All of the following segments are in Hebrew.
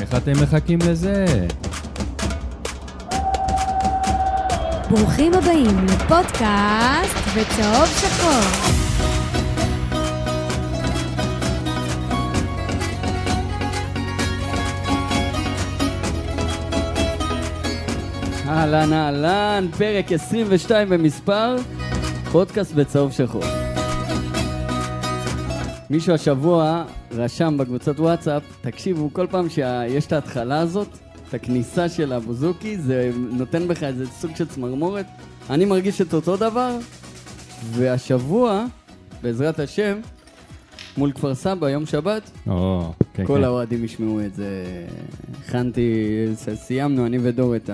איך אתם מחכים לזה? ברוכים הבאים לפודקאסט בצהוב שחור. אהלן אהלן, פרק 22 במספר, פודקאסט בצהוב שחור. מישהו השבוע רשם בקבוצת וואטסאפ, תקשיבו, כל פעם שיש את ההתחלה הזאת, את הכניסה של הבוזוקי, זה נותן בך איזה סוג של צמרמורת. אני מרגיש את אותו דבר, והשבוע, בעזרת השם, מול כפר סבא, יום שבת, או, כן, כל כן. האוהדים ישמעו את זה. הכנתי, סיימנו, אני ודור, את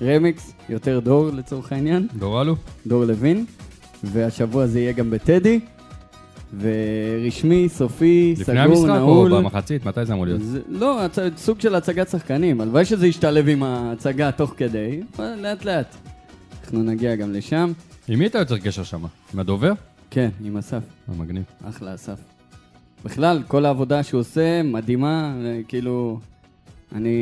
הרמיקס, יותר דור לצורך העניין, דור אלו? דור לוין, והשבוע זה יהיה גם בטדי, ורשמי, סופי, לפני סגור, המשחק או נעול. במחצית? מתי זה אמור להיות? זה, לא, הצ... סוג של הצגת שחקנים, הלוואי שזה ישתלב עם ההצגה תוך כדי, אבל לאט לאט. אנחנו נגיע גם לשם. עם מי אתה יוצר קשר שם? עם הדובר? כן, עם אסף. אה, מגניב. אחלה אסף. בכלל, כל העבודה שהוא עושה, מדהימה, אה, כאילו, אני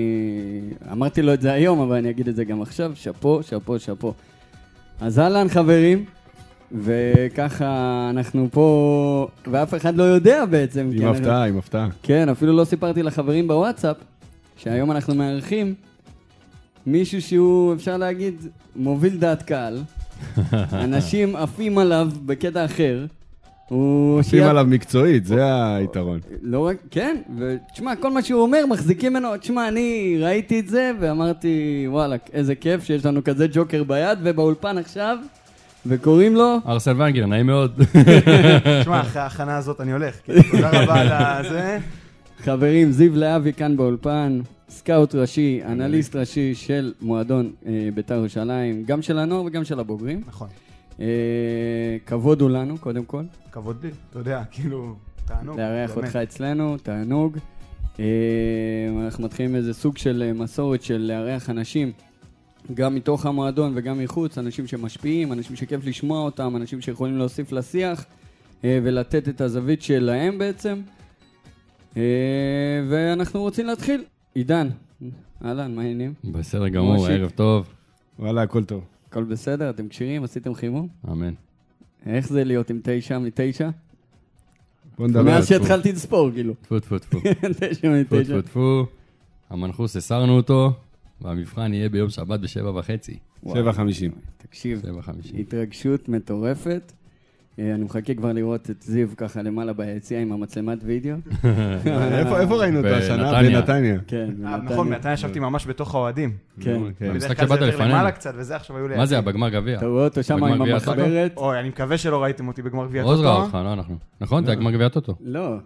אמרתי לו את זה היום, אבל אני אגיד את זה גם עכשיו, שאפו, שאפו, שאפו. אז אהלן חברים, וככה אנחנו פה, ואף אחד לא יודע בעצם. עם הפתעה, עם הפתעה. כן, אפילו לא סיפרתי לחברים בוואטסאפ, שהיום אנחנו מארחים מישהו שהוא, אפשר להגיד, מוביל דעת קהל. אנשים עפים עליו בקטע אחר. הוא... עושים עליו מקצועית, זה היתרון. לא רק, כן, ותשמע, כל מה שהוא אומר, מחזיקים ממנו, תשמע, אני ראיתי את זה ואמרתי, וואלה, איזה כיף שיש לנו כזה ג'וקר ביד ובאולפן עכשיו, וקוראים לו, ארסל ונגר, נעים מאוד. תשמע, אחרי ההכנה הזאת אני הולך. תודה רבה על זה. חברים, זיו להבי כאן באולפן, סקאוט ראשי, אנליסט ראשי של מועדון אה, בית"ר ירושלים, גם של הנוער וגם של הבוגרים. נכון, אה, כבוד הוא לנו, קודם כל, כבוד לי, אתה יודע, כאילו, תענוג. לארח. אותך אצלנו, תענוג. אה, אנחנו מתחילים איזה סוג של מסורת של לארח אנשים, גם מתוך המועדון וגם מחוץ, אנשים שמשפיעים, אנשים שכיף לשמוע אותם, אנשים שיכולים להוסיף לשיח אה, ולתת את הזווית שלהם בעצם. אה, ואנחנו רוצים להתחיל. עידן, אהלן, מה העניינים? בסדר גמור. ערב טוב. וואלה, הכל טוב. הכל בסדר? אתם כשירים? עשיתם חימום? אמן. איך זה להיות עם תשע מתשע? בוא נדבר. מאז. שהתחלתי לספור, כאילו. טפו טפו טפו. תשע טפו מתשע. טפו טפו. המנחוס, הסרנו אותו, והמבחן יהיה ביום שבת בשבע וחצי. וואו. 7.50. תקשיב, שבע חמישים. התרגשות מטורפת. אה, אני מחכה כבר לראות את זיו ככה למעלה ביציע עם המצלמת וידאו. איפה איפה ראינו אותו השנה? בנתניה. בנתניה. כן, אה, בנתניה. נכון, מתי ישבתי ממש בתוך האוהדים. כן. כן. במשחק כלל שבאת לפנינו. למעלה קצת, וזה עכשיו היו לי... מה זה, בגמר גביע? אתה רואה אותו שם עם? המחברת? אוי, אני מקווה שלא ראיתם אותי בגמר גביע עוז ראה טוטו. אותך, לא אנחנו. נכון, זה היה גמר גביע טוטו. לא.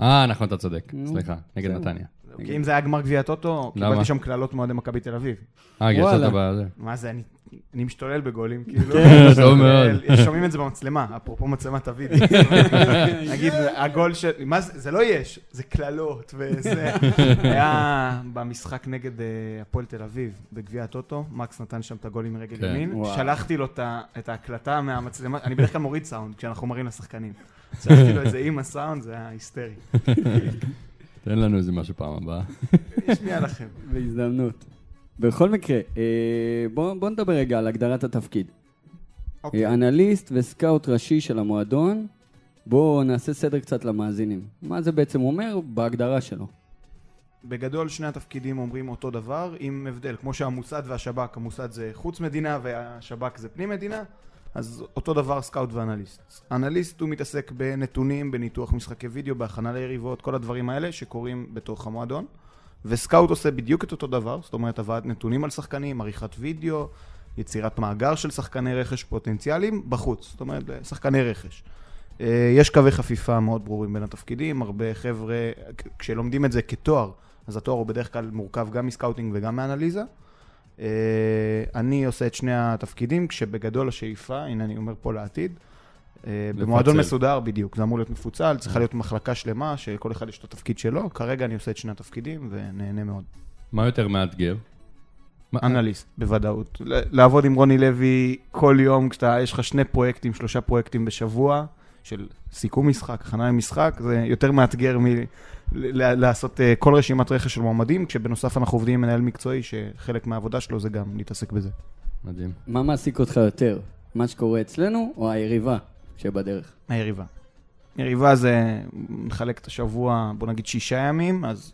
אה, נכון, אתה צודק. סליחה, נגד. נתניה. כי אם זה היה גמר גביע טוטו? קיבלתי שם קללות מאוהדי מכבי תל אביב. אה, וואלה. בזה. מה זה, אני- אני משתולל בגולים, כאילו. כן, טוב מאוד. שומעים את זה במצלמה, אפרופו מצלמת הוידאו. נגיד, הגול של... מה זה? זה לא יש, זה קללות וזה... היה במשחק נגד אה, הפועל תל אביב, בגביע הטוטו, מקס נתן שם את הגולים מרגל כן. ימין. שלחתי לו את ההקלטה מהמצלמה, אני בדרך כלל מוריד סאונד כשאנחנו מראים לשחקנים. שלחתי לו את זה עם הסאונד, זה היה היסטרי. תן לנו איזה משהו פעם הבאה. אשמיע לכם. בהזדמנות. בכל מקרה, אה, בוא בוא נדבר רגע על הגדרת התפקיד. אוקיי. אה, אנליסט וסקאוט ראשי של המועדון, בואו נעשה סדר קצת למאזינים. מה זה בעצם אומר בהגדרה שלו? בגדול שני התפקידים אומרים אותו דבר, עם הבדל. כמו שהמוסד והשב"כ, המוסד זה חוץ מדינה והשב"כ זה פנים מדינה, אז אותו דבר scout ואנליסט. אנליסט הוא מתעסק בנתונים, בניתוח משחקי וידאו, בהכנה ליריבות, כל הדברים האלה שקורים בתוך המועדון. ו scout עושה בדיוק את אותו דבר, זאת אומרת הבאת נתונים על שחקנים, עריכת וידאו, יצירת מאגר של שחקני רכש פוטנציאליים בחוץ, זאת אומרת שחקני רכש. אה, יש קווי חפיפה מאוד ברורים בין התפקידים, הרבה חבר'ה, כשלומדים את זה כתואר, אז התואר הוא בדרך כלל מורכב גם מסקאוטינג וגם מאנליזה. אה, אני עושה את שני התפקידים, כשבגדול השאיפה, הנה אני אומר פה לעתיד, אה, במועדון. מסודר בדיוק, זה אמור להיות מפוצל, צריכה להיות מחלקה שלמה, שכל אחד יש את התפקיד שלו, כרגע אני עושה את שני התפקידים ונהנה מאוד. מה יותר מאתגר? אנליסט, בוודאות. לעבוד עם רוני לוי כל יום, כשאתה, יש לך שני פרויקטים, שלושה פרויקטים בשבוע, של סיכום משחק, הכנה למשחק, זה יותר מאתגר מ... ל- לעשות אה, כל רשימת רכש של מועמדים, כשבנוסף אנחנו עובדים עם מנהל מקצועי, שחלק מהעבודה שלו זה גם להתעסק בזה. מדהים. מה מעסיק אותך יותר? מה שקורה אצלנו או היריבה שבדרך? היריבה. יריבה זה מחלק את השבוע, בוא נגיד שישה ימים, אז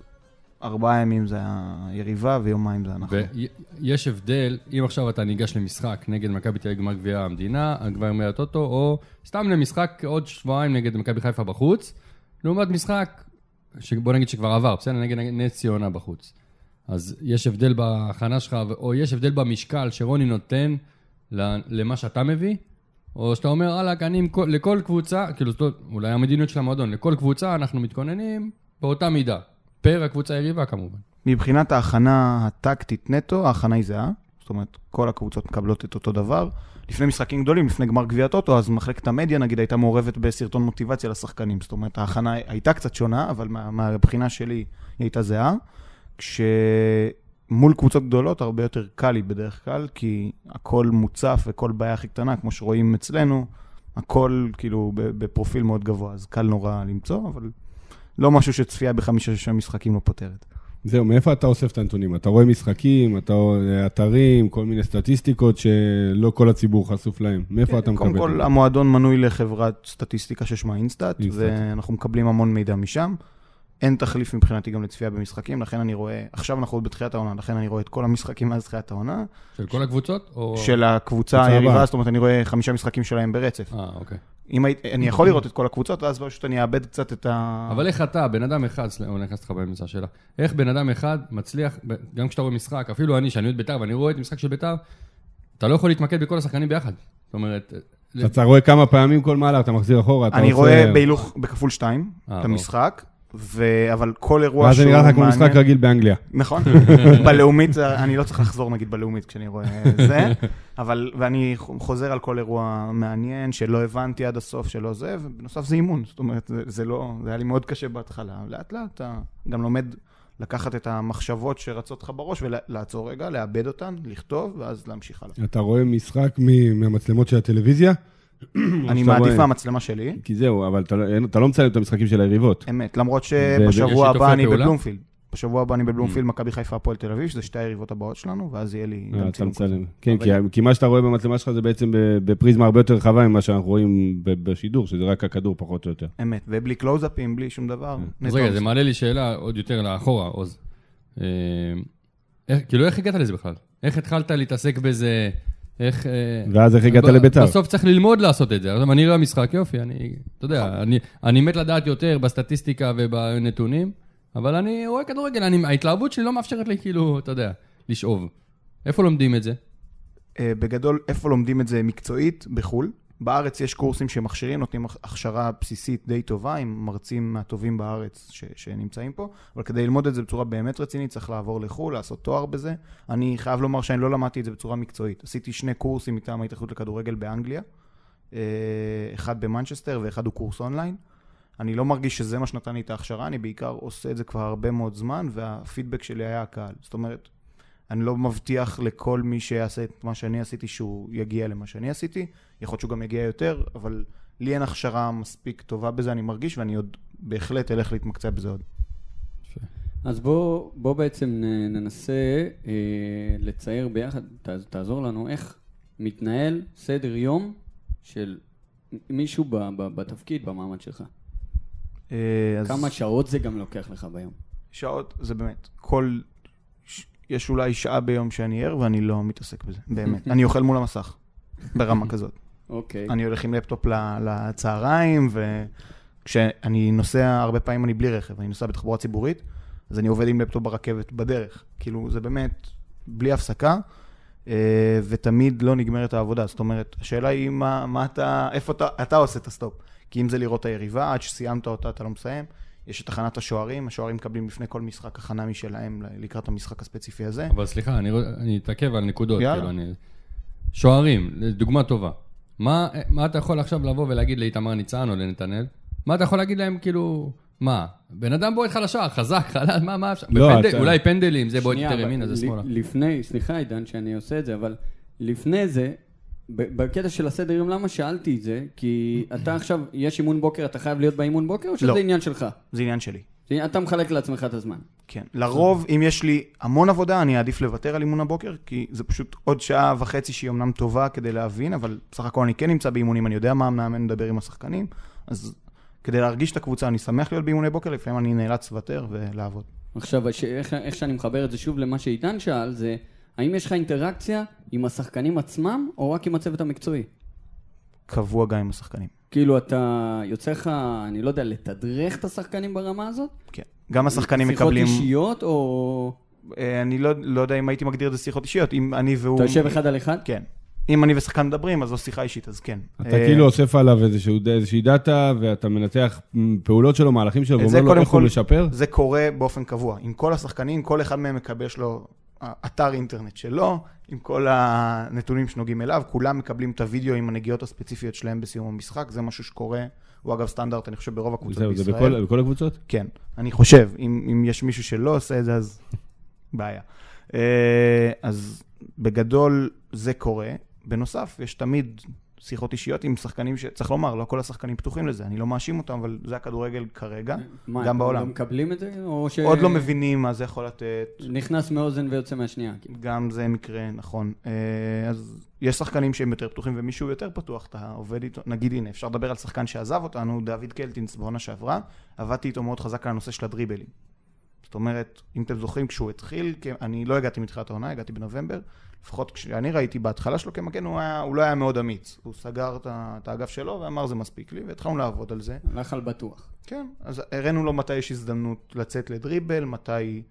ארבעה ימים זה היריבה ויומיים זה אנחנו. ויש הבדל, אם עכשיו אתה ניגש למשחק נגד מכבי תל אביב גמר גביע המדינה, הגביע גמר הטוטו, או סתם למשחק עוד שבועיים נגד מכבי חיפה בחוץ, לעומת משחק, בוא נגיד שכבר עבר, בסדר? נגד נס ציונה בחוץ. אז יש הבדל בהכנה שלך, או יש הבדל במשקל שרוני נותן למה שאתה מביא, או שאתה אומר, וואלכ, אני לכל קבוצה, כאילו, אולי המדיניות של המועדון, לכל קבוצה אנחנו מתכוננים באותה מידה. פר הקבוצה היריבה כמובן. מבחינת ההכנה הטקטית נטו, ההכנה היא זהה. זאת אומרת, כל הקבוצות מקבלות את אותו דבר. לפני משחקים גדולים, לפני גמר גביע טוטו, אז מחלקת המדיה נגיד הייתה מעורבת בסרטון מוטיבציה לשחקנים. זאת אומרת, ההכנה הייתה קצת שונה, אבל מה, מהבחינה שלי היא הייתה זהה. כשמול קבוצות גדולות הרבה יותר קל לי בדרך כלל, כי הכל מוצף וכל בעיה הכי קטנה, כמו שרואים אצלנו, הכל כאילו בפרופיל מאוד גבוה, אז קל נורא למצוא, אבל לא משהו שצפייה בחמישה-שישה משחקים לא פותרת. זהו, מאיפה אתה אוסף את הנתונים? אתה רואה משחקים, אתה רואה אתרים, כל מיני סטטיסטיקות שלא כל הציבור חשוף להם. מאיפה כן, אתה מקבל? קודם כל, המועדון מנוי לחברת סטטיסטיקה ששמה InStat, InStat. ואנחנו מקבלים המון מידע משם. אין תחליף מבחינתי גם לצפייה במשחקים, לכן אני רואה, עכשיו אנחנו עוד בתחילת העונה, לכן אני רואה את כל המשחקים מאז תחילת העונה, של כל הקבוצות? או... של הקבוצה קבוצה היריבה. זאת אומרת, אני רואה חמישה משחקים שלהם ברצף. אה, אוקיי. אם הייתי, אני יכול לראות את כל הקבוצות, ואז פשוט אני אאבד קצת את ה... אבל איך אתה, בן אדם אחד, סליחה, אני נכנס לך באמצע השאלה, איך בן אדם אחד מצליח, גם כשאתה רואה משחק, אפילו אני, שאני אוהד בית"ר, ואני רואה את המשחק של בית"ר, אתה לא יכול להתמקד בכל השחקנים ביחד. זאת אומרת, אתה רואה כמה פעמים כל מהלך, אתה מחזיר אחורה, אתה אני עושה... רואה בהילוך בכפול שתיים, אה, את המשחק, ו... אבל כל אירוע ואז זה שהוא נראה לך כמו מעניין- משחק רגיל באנגליה. נכון. בלאומית, אני לא צריך לחזור נגיד בלאומית כשאני רואה זה, אבל, ואני חוזר על כל אירוע מעניין שלא הבנתי עד הסוף, שלא זה, ובנוסף זה אימון, זאת אומרת, זה, זה לא, זה היה לי מאוד קשה בהתחלה. לאט לאט אתה גם לומד לקחת את המחשבות שרצות לך בראש ולעצור רגע, לאבד אותן, לכתוב, ואז להמשיך הלאה. אתה רואה משחק מ- מהמצלמות של הטלוויזיה? אני מעדיף מהמצלמה שלי, כי זהו, אבל אתה לא- לא מצלם את המשחקים של היריבות. אמת, למרות שבשבוע הבא אני? בבלומפילד. בשבוע הבא אני בבלומפילד, מכבי חיפה, הפועל תל אביב, שזה שתי היריבות הבאות שלנו, ואז יהיה לי אה, גם אתה צילום. מצלם. כן, כי- מה שאתה רואה במצלמה שלך זה בעצם ב- בפריזמה הרבה יותר רחבה ממה שאנחנו רואים בשידור, שזה רק הכדור פחות או יותר. אמת, ובלי קלוזאפים, בלי שום דבר. אז נטו רגע, זה מעלה לי שאלה עוד יותר לאחורה, עוז. אה, כאילו, איך הגעת לזה בכלל? איך התחלת להתעסק בזה? איך... אה, ואז איך הגעת לביתר? בסוף צריך ללמוד לעשות את זה. עכשיו, אני רואה משחק, יופי, אני, אתה יודע, אני, אני מת לדעת יותר בסטטיסטיקה ובנתונים, אבל אני רואה כדורגל, אני, ההתלהבות שלי לא מאפשרת לי, כאילו, אתה יודע, לשאוב. איפה לומדים את זה? אה, בגדול, איפה לומדים את זה מקצועית? בחו"ל. בארץ יש קורסים שמכשירים, נותנים הכשרה בסיסית די טובה, עם מרצים מהטובים בארץ ש- שנמצאים פה, אבל כדי ללמוד את זה בצורה באמת רצינית, צריך לעבור לחו"ל, לעשות תואר בזה. אני חייב לומר שאני לא למדתי את זה בצורה מקצועית. עשיתי שני קורסים מטעם ההתאחדות לכדורגל באנגליה, אה, אחד במנצ'סטר ואחד הוא קורס אונליין. אני לא מרגיש שזה מה שנתן לי את ההכשרה, אני בעיקר עושה את זה כבר הרבה מאוד זמן, והפידבק שלי היה הקהל. זאת אומרת, אני לא מבטיח לכל מי שיעשה את מה שאני עשיתי שהוא יגיע למה שאני עשיתי. יכול להיות שהוא גם יגיע יותר, אבל לי אין הכשרה מספיק טובה בזה, אני מרגיש, ואני עוד בהחלט אלך להתמקצע בזה עוד. אז בוא, בוא בעצם ננסה אה, לצייר ביחד, ת, תעזור לנו, איך מתנהל סדר יום של מישהו ב, ב, בתפקיד, במעמד שלך. אה, אז כמה שעות זה גם לוקח לך ביום. שעות, זה באמת, כל... יש אולי שעה ביום שאני ער, ואני לא מתעסק בזה, באמת. אני אוכל מול המסך, ברמה כזאת. אוקיי. אני הולך עם לפטופ לצהריים, וכשאני נוסע, הרבה פעמים אני בלי רכב, אני נוסע בתחבורה ציבורית, אז אני עובד עם לפטופ ברכבת בדרך. כאילו, זה באמת בלי הפסקה, אה, ותמיד לא נגמרת העבודה. זאת אומרת, השאלה היא מה, מה אתה, איפה אתה, אתה עושה את ה stop. כי אם זה לראות את היריבה, עד שסיימת אותה אתה לא מסיים. יש את הכנת השוערים, השוערים מקבלים לפני כל משחק הכנה משלהם לקראת המשחק הספציפי הזה. אבל סליחה, אני, אני אתעכב על נקודות. יאללה. כאילו, אני... שוערים, דוגמה טובה. מה, מה אתה יכול עכשיו לבוא ולהגיד לאיתמר ניצן או לנתנאל? מה אתה יכול להגיד להם, כאילו, מה? בן אדם בועט לך לשער, חזק, חלש, מה, מה אפשר? לא, בפנדל, אתה- אולי פנדלים, זה בועט יותר ימינה, זה שמאלה. לפני, סליחה עידן שאני עושה את זה, אבל לפני זה, בקטע של הסדר יום, למה שאלתי את זה? כי אתה עכשיו, יש אימון בוקר, אתה חייב להיות באימון בוקר, או שזה לא. עניין שלך? זה עניין שלי. אתה מחלק לעצמך את הזמן. כן. לרוב, אם יש לי המון עבודה, אני אעדיף לוותר על אימון הבוקר, כי זה פשוט עוד שעה וחצי שהיא אמנם טובה כדי להבין, אבל בסך הכל אני כן נמצא באימונים, אני יודע מה המאמן מדבר עם השחקנים, אז כדי להרגיש את הקבוצה, אני שמח להיות באימוני בוקר, לפעמים אני נאלץ לוותר ולעבוד. עכשיו, איך, איך שאני מחבר את זה שוב למה שעידן שאל, זה האם יש לך אינטראקציה עם השחקנים עצמם, או רק עם הצוות המקצועי? קבוע גם עם השחקנים. כאילו, אתה יוצא לך, אני לא יודע, לתדרך את השחקנים ברמה הזאת? כן. גם השחקנים מקבלים... שיחות אישיות, או... אה, אני לא, לא יודע אם הייתי מגדיר את זה שיחות אישיות, אם אני והוא... אתה יושב אחד על אחד? כן. אם אני ושחקן מדברים, אז זו שיחה אישית, אז כן. אתה אה, כאילו אוסף עליו איזשהו- איזושהי דאטה, ואתה מנתח פעולות שלו, מהלכים שלו, את זה ואומר לו איך הוא משפר? זה קורה באופן קבוע. עם כל השחקנים, כל אחד מהם מקבל, יש לו אה, אתר אינטרנט שלו, עם כל הנתונים שנוגעים אליו, כולם מקבלים את הוידאו עם הנגיעות הספציפיות שלהם בסיום המשחק, זה משהו שקורה, הוא אגב סטנדרט, אני חושב, ברוב הקבוצות זהו, זה בישראל. בכל בכל הקבוצות? כן, אני חושב, אם, אם יש מישהו שלא עושה את זה, אז בעיה. אה, אז בגדול זה קורה. בנוסף, יש תמיד שיחות אישיות עם שחקנים שצריך לומר, לא כל השחקנים פתוחים לזה, אני לא מאשים אותם, אבל זה הכדורגל כרגע, מה, גם הם בעולם. לא מקבלים את זה? או ש... עוד לא מבינים מה זה יכול לתת, נכנס מאוזן ויוצא מהשנייה. כאילו. גם זה מקרה, נכון. אה, אז יש שחקנים שהם יותר פתוחים ומישהו יותר פתוח, אתה עובד איתו, נגיד הנה, אפשר לדבר על שחקן שעזב אותנו, דוד קלטינס בעונה שעברה, עבדתי איתו מאוד חזק על הנושא של הדריבלים. זאת אומרת, אם אתם זוכרים, כשהוא התחיל, אני לא הגעתי מתחילת העונה, הגעתי בנובמבר, לפחות כשאני ראיתי בהתחלה שלו כמגן, הוא, היה, הוא לא היה מאוד אמיץ. הוא סגר את האגף שלו ואמר זה מספיק לי, והתחלנו לעבוד על זה. הלך על בטוח. כן, אז הראינו לו מתי יש הזדמנות לצאת לדריבל, מתי,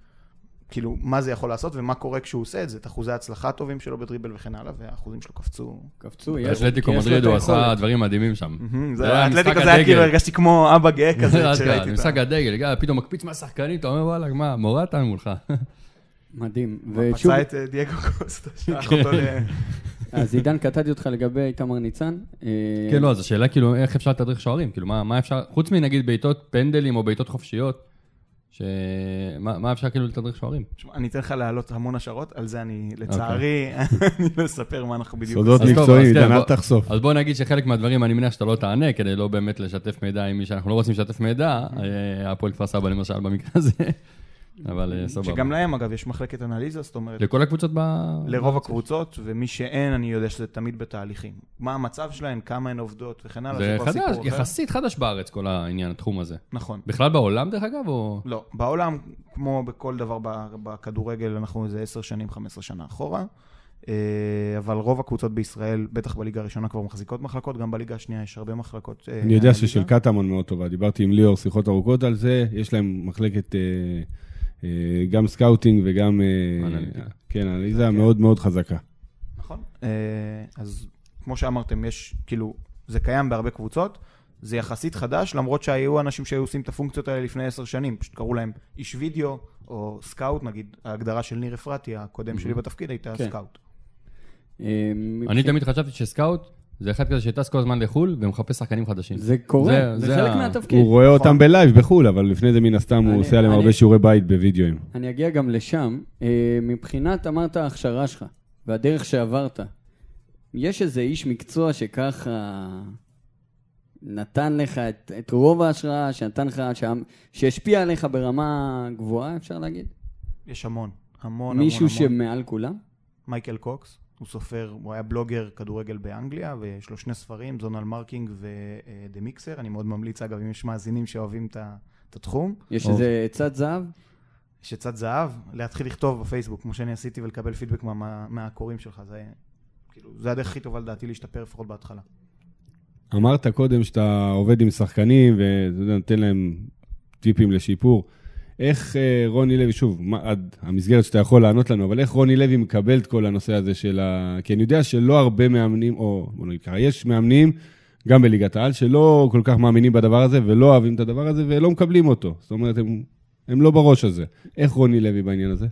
כאילו, מה זה יכול לעשות ומה קורה כשהוא עושה את זה, את אחוזי ההצלחה הטובים שלו בדריבל וכן הלאה, והאחוזים שלו קפצו. קפצו, יש. באתלטיקו מדריד הוא עשה. דברים מדהימים שם. זה זה האתלטיקו משחק זה היה. כאילו, הרגשתי כמו אבא גאה כזה כשראיתי את משחק ה... הדגל, גל, פתאום מקפיץ מהשחקנים, אתה אומר וואלה, מה, מורטן מולך. מדהים. ושוב, פצע את אה, דייגו קוסטה, שלח אותו ל... אז עידן, קטעתי אותך לגבי איתמר ניצן. אה, כן, לא, אז השאלה כאילו, איך אפשר לתדרך שוערים? כאילו, מה מה אפשר, חוץ מנגיד בעיטות פנדלים או בעיטות חופשיות, ש- מה מה אפשר כאילו לתדרך שוערים? תשמע, אני אתן לך להעלות המון השערות, על זה אני, לצערי, אני לא אספר מה אנחנו בדיוק סודות מקצועיים, אז כן, עידן, אל בוא- תחשוף. אז בוא נגיד שחלק מהדברים אני מניח שאתה לא תענה, כדי לא באמת לשתף מידע עם מי שאנחנו לא רוצים לשתף מידע, אה, הפועל כפר סבא למשל במקרה הזה, אבל אה, סבבה. שגם להם, אגב, יש מחלקת אנליזה, זאת אומרת, לכל הקבוצות ב... לרוב הקבוצות, ומי שאין, אני יודע שזה תמיד בתהליכים. מה המצב שלהן, כמה הן עובדות וכן הלאה, זה כבר סיפור אחר. יחסית חדש בארץ, כל העניין, התחום הזה. נכון. בכלל בעולם, דרך אגב, או... לא, בעולם, כמו בכל דבר ב- בכדורגל, אנחנו איזה 10 שנים, 15 שנה אחורה. אה, אבל רוב הקבוצות בישראל, בטח בליגה הראשונה כבר מחזיקות מחלקות, גם בליגה השנייה יש הרבה מחלקות. אה, אני יודע. ששל קטמון מאוד טובה, דיברתי עם ליאור שיחות ארוכות על זה, יש להם מחלקת גם scouting וגם... אה, אנליטיקה. כן, אנליזה כן. מאוד מאוד חזקה. נכון. אה, אז כמו שאמרתם, יש, כאילו, זה קיים בהרבה קבוצות, זה יחסית חדש, למרות שהיו אנשים שהיו עושים את הפונקציות האלה לפני עשר שנים, פשוט קראו להם איש וידאו, או scout, נגיד, ההגדרה של ניר אפרתי, הקודם שלי בתפקיד, הייתה כן. scout. אה, אני תמיד חשבתי ש scout זה אחד כזה שטס כל הזמן לחו"ל ומחפש שחקנים חדשים. זה קורה, זה- זה זה חלק ה- מהתפקיד. הוא רואה אותם ב live בחו"ל, אבל לפני זה מן הסתם הוא אני- עושה עליהם אני- הרבה שיעורי בית בווידאוים. אני אגיע גם לשם. אה, מבחינת, אמרת, ההכשרה שלך והדרך שעברת, יש איזה איש מקצוע שככה נתן לך את, את רוב ההשראה, שנתן לך, שה- שהשפיע עליך ברמה גבוהה, אפשר להגיד? יש המון, המון, מישהו המון, המון. שמעל כולם? מייקל קוקס, הוא סופר, הוא היה בלוגר כדורגל באנגליה, ויש לו שני ספרים, Zonal Marking ו The Mixer. אני מאוד ממליץ, אגב, אם יש מאזינים שאוהבים את התחום. יש או. איזה עצת זהב? יש עצת זהב, להתחיל לכתוב בפייסבוק, כמו שאני עשיתי, ולקבל פידבק מה- מה- מהקוראים שלך. זה, כאילו, זה הדרך הכי טובה לדעתי להשתפר, לפחות בהתחלה. אמרת קודם שאתה עובד עם שחקנים ואתה יודע, נותן להם טיפים לשיפור. איך אה, רוני לוי, שוב, מה, עד המסגרת שאתה יכול לענות לנו, אבל איך רוני לוי מקבל את כל הנושא הזה של ה... כי אני יודע שלא הרבה מאמנים, או בוא נגיד ככה, יש מאמנים, גם בליגת העל, שלא כל כך מאמינים בדבר הזה ולא אוהבים את הדבר הזה ולא מקבלים אותו. זאת אומרת, הם, הם לא בראש הזה. איך רוני לוי בעניין הזה?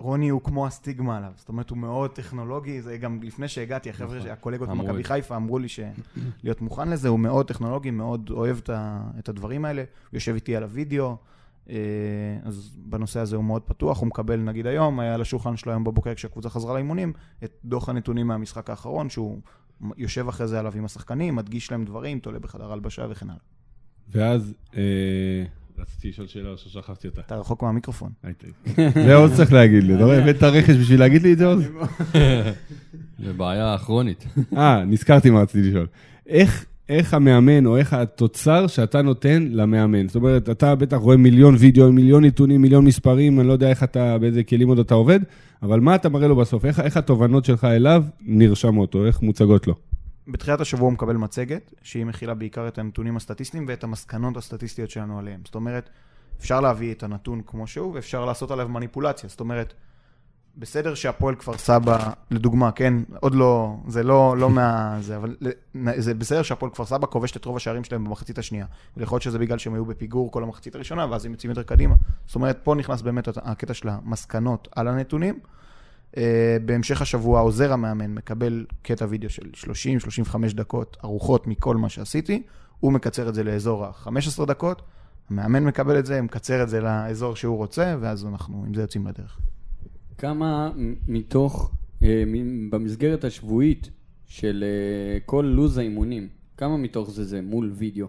רוני הוא כמו הסטיגמה עליו, זאת אומרת, הוא מאוד טכנולוגי, זה גם לפני שהגעתי, החבר'ה, נכון. הקולגות ממכבי. חיפה אמרו לי שלהיות מוכן לזה, הוא מאוד טכנולוגי, מאוד אוהב את הדברים האלה, הוא יושב איתי על הוידאו, אה, אז בנושא הזה הוא מאוד פתוח, הוא מקבל, נגיד היום, היה על השולחן שלו היום בבוקר כשהקבוצה חזרה לאימונים, את דוח הנתונים מהמשחק האחרון, שהוא יושב אחרי זה עליו עם השחקנים, מדגיש להם דברים, תולה בחדר הלבשה וכן הלאה. ואז, אה, רציתי לשאול שאלה ששכחתי אותה. אתה רחוק מהמיקרופון. הייתי. זה עוד צריך להגיד לי, אתה רואה, הבאת רכש בשביל להגיד לי את זה עוד? זה בעיה כרונית. אה, נזכרתי מה רציתי לשאול. איך, איך המאמן, או איך התוצר שאתה נותן למאמן? זאת אומרת, אתה בטח רואה מיליון וידאו, מיליון נתונים, מיליון מספרים, אני לא יודע איך אתה, באיזה כלים עוד אתה עובד, אבל מה אתה מראה לו בסוף? איך, איך התובנות שלך אליו נרשמות, או איך מוצגות לו? בתחילת השבוע הוא מקבל מצגת, שהיא מכילה בעיקר את הנתונים הסטטיסטיים ואת המסקנות הסטטיסטיות שלנו עליהם. זאת אומרת, אפשר להביא את הנתון כמו שהוא, ואפשר לעשות עליו מניפולציה. זאת אומרת, בסדר שהפועל כפר סבא, לדוגמה, כן, עוד לא, זה לא, לא מה... זה, אבל זה בסדר שהפועל כפר סבא כובשת את רוב השערים שלהם במחצית השנייה. ויכול להיות שזה בגלל שהם היו בפיגור כל המחצית הראשונה, ואז הם יוצאים יותר קדימה. זאת אומרת, פה נכנס באמת הקטע של המסקנות על הנתונים. Uh, בהמשך השבוע עוזר המאמן מקבל קטע וידאו של 30-35 דקות ארוחות מכל מה שעשיתי, הוא מקצר את זה לאזור ה-15 דקות, המאמן מקבל את זה, מקצר את זה לאזור שהוא רוצה, ואז אנחנו עם זה יוצאים לדרך. כמה מתוך, אה, במסגרת השבועית של אה, כל לו"ז האימונים, כמה מתוך זה זה מול וידאו?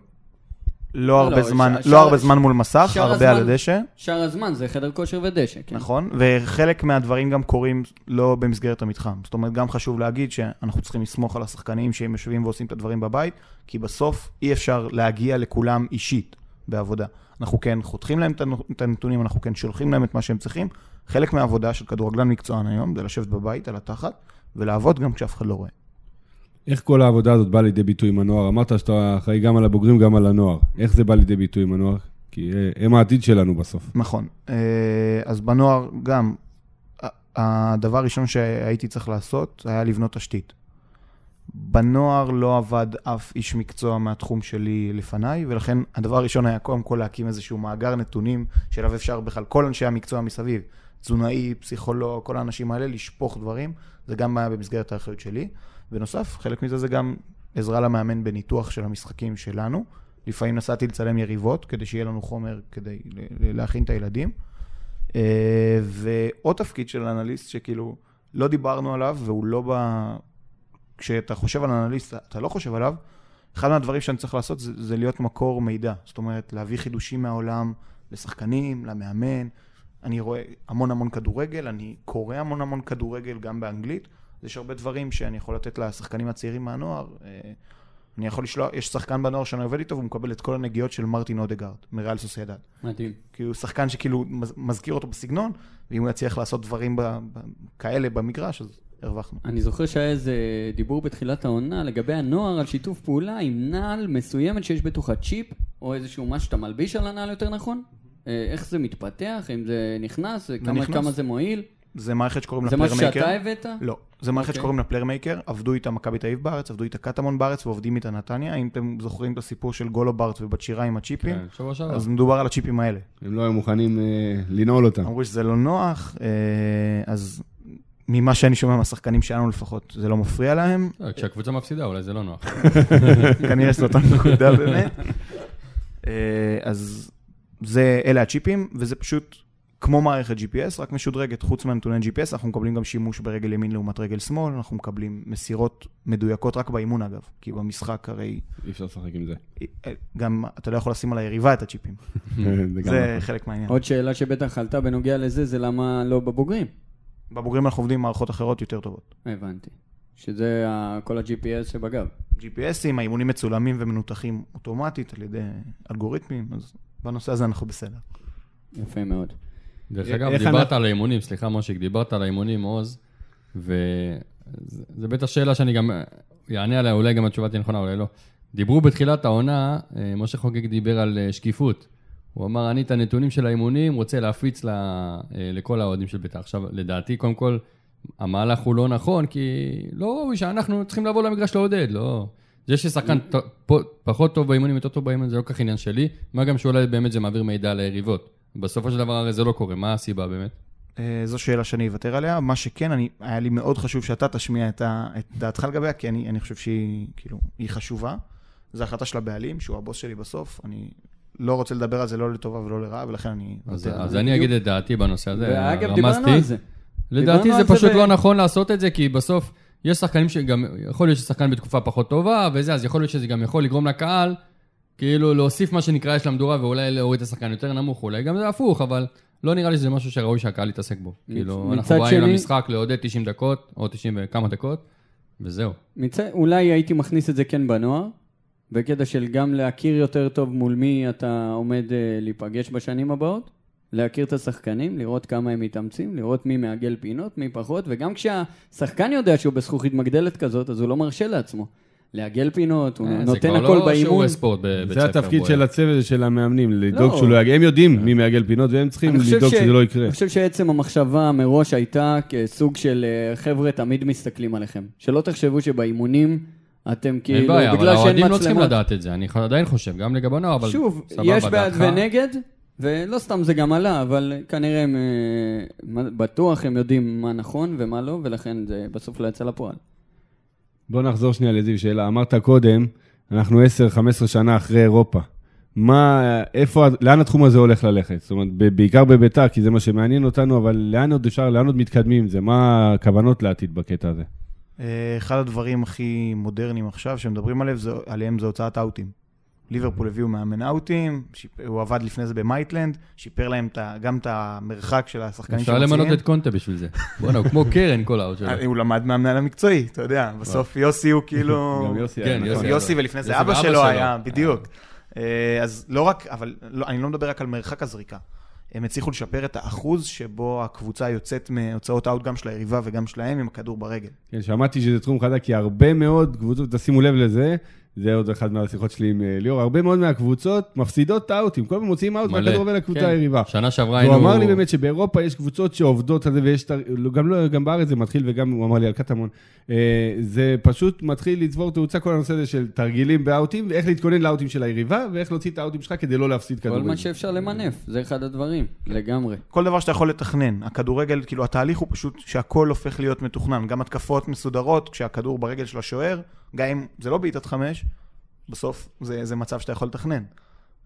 לא הרבה זמן, לא הרבה זמן מול מסך, הרבה על הדשא. שאר הזמן זה חדר כושר ודשא, כן. נכון, וחלק מהדברים גם קורים לא במסגרת המתחם. זאת אומרת, גם חשוב להגיד שאנחנו צריכים לסמוך על השחקנים שהם יושבים ועושים את הדברים בבית, כי בסוף אי אפשר להגיע לכולם אישית בעבודה. אנחנו כן חותכים להם את הנתונים, אנחנו כן שולחים להם את מה שהם צריכים. חלק מהעבודה של כדורגלן מקצוען היום זה לשבת בבית על התחת ולעבוד גם כשאף אחד לא רואה. איך כל העבודה הזאת באה לידי ביטוי עם הנוער? אמרת שאתה אחראי גם על הבוגרים, גם על הנוער. איך זה בא לידי ביטוי עם הנוער? כי אה, הם העתיד שלנו בסוף. נכון. אה, אז בנוער גם, הדבר הראשון שהייתי צריך לעשות היה לבנות תשתית. בנוער לא עבד אף איש מקצוע מהתחום שלי לפניי, ולכן הדבר הראשון היה קודם כל להקים איזשהו מאגר נתונים שאליו אפשר בכלל, כל אנשי המקצוע מסביב, תזונאי, פסיכולוג, כל האנשים האלה, לשפוך דברים, זה גם היה במסגרת האחריות שלי. בנוסף, חלק מזה זה גם עזרה למאמן בניתוח של המשחקים שלנו. לפעמים נסעתי לצלם יריבות, כדי שיהיה לנו חומר כדי להכין את הילדים. אה, ועוד תפקיד של אנליסט שכאילו לא דיברנו עליו, והוא לא ב... כשאתה חושב על אנליסט, אתה לא חושב עליו, אחד מהדברים שאני צריך לעשות זה, זה להיות מקור מידע. זאת אומרת, להביא חידושים מהעולם לשחקנים, למאמן. אני רואה המון המון כדורגל, אני קורא המון המון כדורגל גם באנגלית. יש הרבה דברים שאני יכול לתת לשחקנים הצעירים מהנוער. אה, אני יכול לשלוח, יש שחקן בנוער שאני עובד איתו והוא מקבל את כל הנגיעות של מרטין אודגרד, מריאל סוסיידד. מדהים. כי הוא שחקן שכאילו מזכיר אותו בסגנון, ואם הוא יצליח לעשות דברים ב, ב, כאלה במגרש, אז הרווחנו. אני זוכר שהיה איזה דיבור בתחילת העונה לגבי הנוער על שיתוף פעולה עם נעל מסוימת שיש בתוכה צ'יפ, או איזשהו משהו שאתה מלביש על הנעל יותר נכון. אה, איך זה מתפתח, אם זה נכנס, זה כמה, נכנס. כמה זה מועיל. זה מערכת שקוראים לה Playermaker. זה משהו שאתה הבאת? לא. זה מערכת אוקיי. אוקיי. שקוראים לה Playermaker, עבדו איתה מכבי תל אביב בארץ, עבדו איתה קטמון בארץ ועובדים איתה נתניה. אם אתם זוכרים את הסיפור של גולו בארץ ובת שירה עם הצ'יפים, כן, אז מדובר על הצ'יפים האלה. הם לא היו מוכנים אה, לנעול אותם. אמרו שזה לא נוח, אה, אז ממה שאני שומע מהשחקנים שלנו לפחות, זה לא מפריע להם. לא, כשהקבוצה מפסידה אולי זה לא נוח. כנראה שזאת הנקודה באמת. אה, אז זה, אלה הצ'יפים, וזה פשוט כמו מערכת GPS, רק משודרגת. חוץ מהנתוני GPS, אנחנו מקבלים גם שימוש ברגל ימין לעומת רגל שמאל, אנחנו מקבלים מסירות מדויקות רק באימון אגב, כי במשחק הרי... אי אפשר לשחק עם זה. גם אתה לא יכול לשים על היריבה את הצ'יפים. זה חלק מהעניין. עוד שאלה שבטח עלתה בנוגע לזה, זה למה לא בבוגרים? בבוגרים אנחנו עובדים עם מערכות אחרות יותר טובות. הבנתי. שזה כל ה-GPS שבגב. GPSים, האימונים מצולמים ומנותחים אוטומטית על ידי אלגוריתמים, אז בנושא הזה אנחנו בסדר. יפה מאוד. דרך אגב, דיברת על האימונים, סליחה מושיק, דיברת על האימונים, עוז, וזה בטח שאלה שאני גם אענה עליה, אולי גם התשובה תהיה נכונה, אולי לא. דיברו בתחילת העונה, אה, משה חוגג דיבר על אה, שקיפות. הוא אמר, אני את הנתונים של האימונים רוצה להפיץ אה, לכל האוהדים של בית"ר. עכשיו, לדעתי, קודם כל, המהלך הוא לא נכון, כי לא ראוי שאנחנו צריכים לבוא למגרש לעודד, לא. זה ששחקן פחות טוב באימונים, יותר טוב באימונים, זה לא כל כך עניין שלי, מה גם שאולי באמת זה מעביר מידע ליריבות. בסופו של דבר הרי זה לא קורה, מה הסיבה באמת? אה, זו שאלה שאני אוותר עליה. מה שכן, אני, היה לי מאוד חשוב שאתה תשמיע את, ה, את דעתך לגביה, כי אני, אני חושב שהיא כאילו, היא חשובה. זו החלטה של הבעלים, שהוא הבוס שלי בסוף. אני לא רוצה לדבר על זה לא לטובה ולא לרעה, ולכן אני... אז, אז אני אגיד את דעתי בנושא הזה. ואגב, רמזתי. דיברנו על זה. לדעתי זה זה פשוט ב- לא נכון לעשות את זה, כי בסוף יש שחקנים שגם, יכול להיות ששחקן בתקופה פחות טובה וזה, אז יכול להיות שזה גם יכול לגרום לקהל, כאילו להוסיף מה שנקרא יש למדורה ואולי להוריד את השחקן יותר נמוך, אולי גם זה הפוך, אבל לא נראה לי שזה משהו שראוי שהקהל יתעסק בו. כאילו, מצד אנחנו באים שני- למשחק לעודד 90 דקות, או 90 וכמה דקות, וזהו. מצ... אולי הייתי מכניס את זה כן בנוער, בקטע של גם להכיר יותר טוב מול מי אתה עומד אה, להיפגש בשנים הבאות, להכיר את השחקנים, לראות כמה הם מתאמצים, לראות מי מעגל פינות, מי פחות, וגם כשהשחקן יודע שהוא בזכוכית מגדלת כזאת, אז הוא לא מרשה לעצמו. לעגל פינות, הוא אה, זה נותן כבר הכל לא באימון. שיעורי ספורט בבית זה התפקיד. של הצוות ושל המאמנים, לדאוג לא. שהוא לא יגיע. הם יודעים מי מעגל פינות, והם צריכים לדאוג ש- שזה לא יקרה. אני חושב שעצם המחשבה מראש הייתה כסוג של אה, חבר'ה תמיד מסתכלים עליכם. שלא תחשבו שבאימונים אתם כאילו, אין בעיה, אבל בגלל שאין האוהדים לא צריכים מצלמות. לדעת את זה, אני עדיין חושב, גם לגבי הנוער, אבל שוב, סבבה, יש בעד דעתך. ונגד, ולא סתם זה גם עלה, אבל כנראה הם, אה, בטוח הם יודעים מה נכון ומה לא, ולכן זה בסוף לא יצא לפועל. בוא נחזור שנייה לזיו, שאלה. אמרת קודם, אנחנו 10-15 שנה אחרי אירופה. מה, איפה, לאן התחום הזה הולך ללכת? זאת אומרת, בעיקר בביתר, כי זה מה שמעניין אותנו, אבל לאן עוד אפשר, לאן עוד מתקדמים? זה מה הכוונות לעתיד בקטע הזה? אה, אחד הדברים הכי מודרניים עכשיו שמדברים עליהם זה, עליהם זה הוצאת אאוטים. ליברפול הביאו מאמן אאוטים, שיפ- הוא עבד לפני זה במידטיולנד, שיפר להם גם את המרחק של השחקנים אפשר למנות את קונטה בשביל זה. בואנה, הוא כמו קרן כל האוט שלו. אה, הוא למד מהמנהל המקצועי, אתה יודע, בסוף יוסי הוא כאילו... גם יוסי כן, היה, נכון. יוסי. יוסי ולפני זה אבא שלו. היה, בדיוק. אה, אז לא רק, אבל לא- אני לא מדבר רק על מרחק הזריקה. הם הצליחו לשפר את האחוז שבו הקבוצה יוצאת מהוצאות אאוט גם של היריבה וגם שלהם עם הכדור ברגל. כן, שמעתי שזה תחום חדש, כי הרבה מאוד קבוצות, תשימו לב לזה, זה עוד אחת מהשיחות שלי עם אה, ליאור, הרבה מאוד מהקבוצות מפסידות את האוטים, כל הזמן מוציאים אאוט מלא. והכדור עובר לקבוצה כן. היריבה. שנה שעברה היינו... אמר לי באמת שבאירופה יש קבוצות שעובדות על זה, ויש, לא, גם, לא, גם בארץ זה מתחיל, וגם הוא אמר לי על קטמון, אה, זה פשוט מתחיל לצבור תאוצה כל הנושא הזה של תרגילים באאוטים, ואיך להתכונן לאאוטים של היריבה, ואיך להוציא את האאוטים שלך כדי לא להפסיד כל כדורגל. מה שאפשר למנף, זה אחד הדברים, לגמרי. כל דבר שאתה יכול לתכנן. הכדורגל, כאילו, התהליך הוא פשוט שהכל הופך להיות מתוכנן. גם התקפות מסודרות, כשהכדור ברגל של השוער, גם אם זה לא בעיטת חמש, בסוף זה, זה מצב שאתה יכול לתכנן.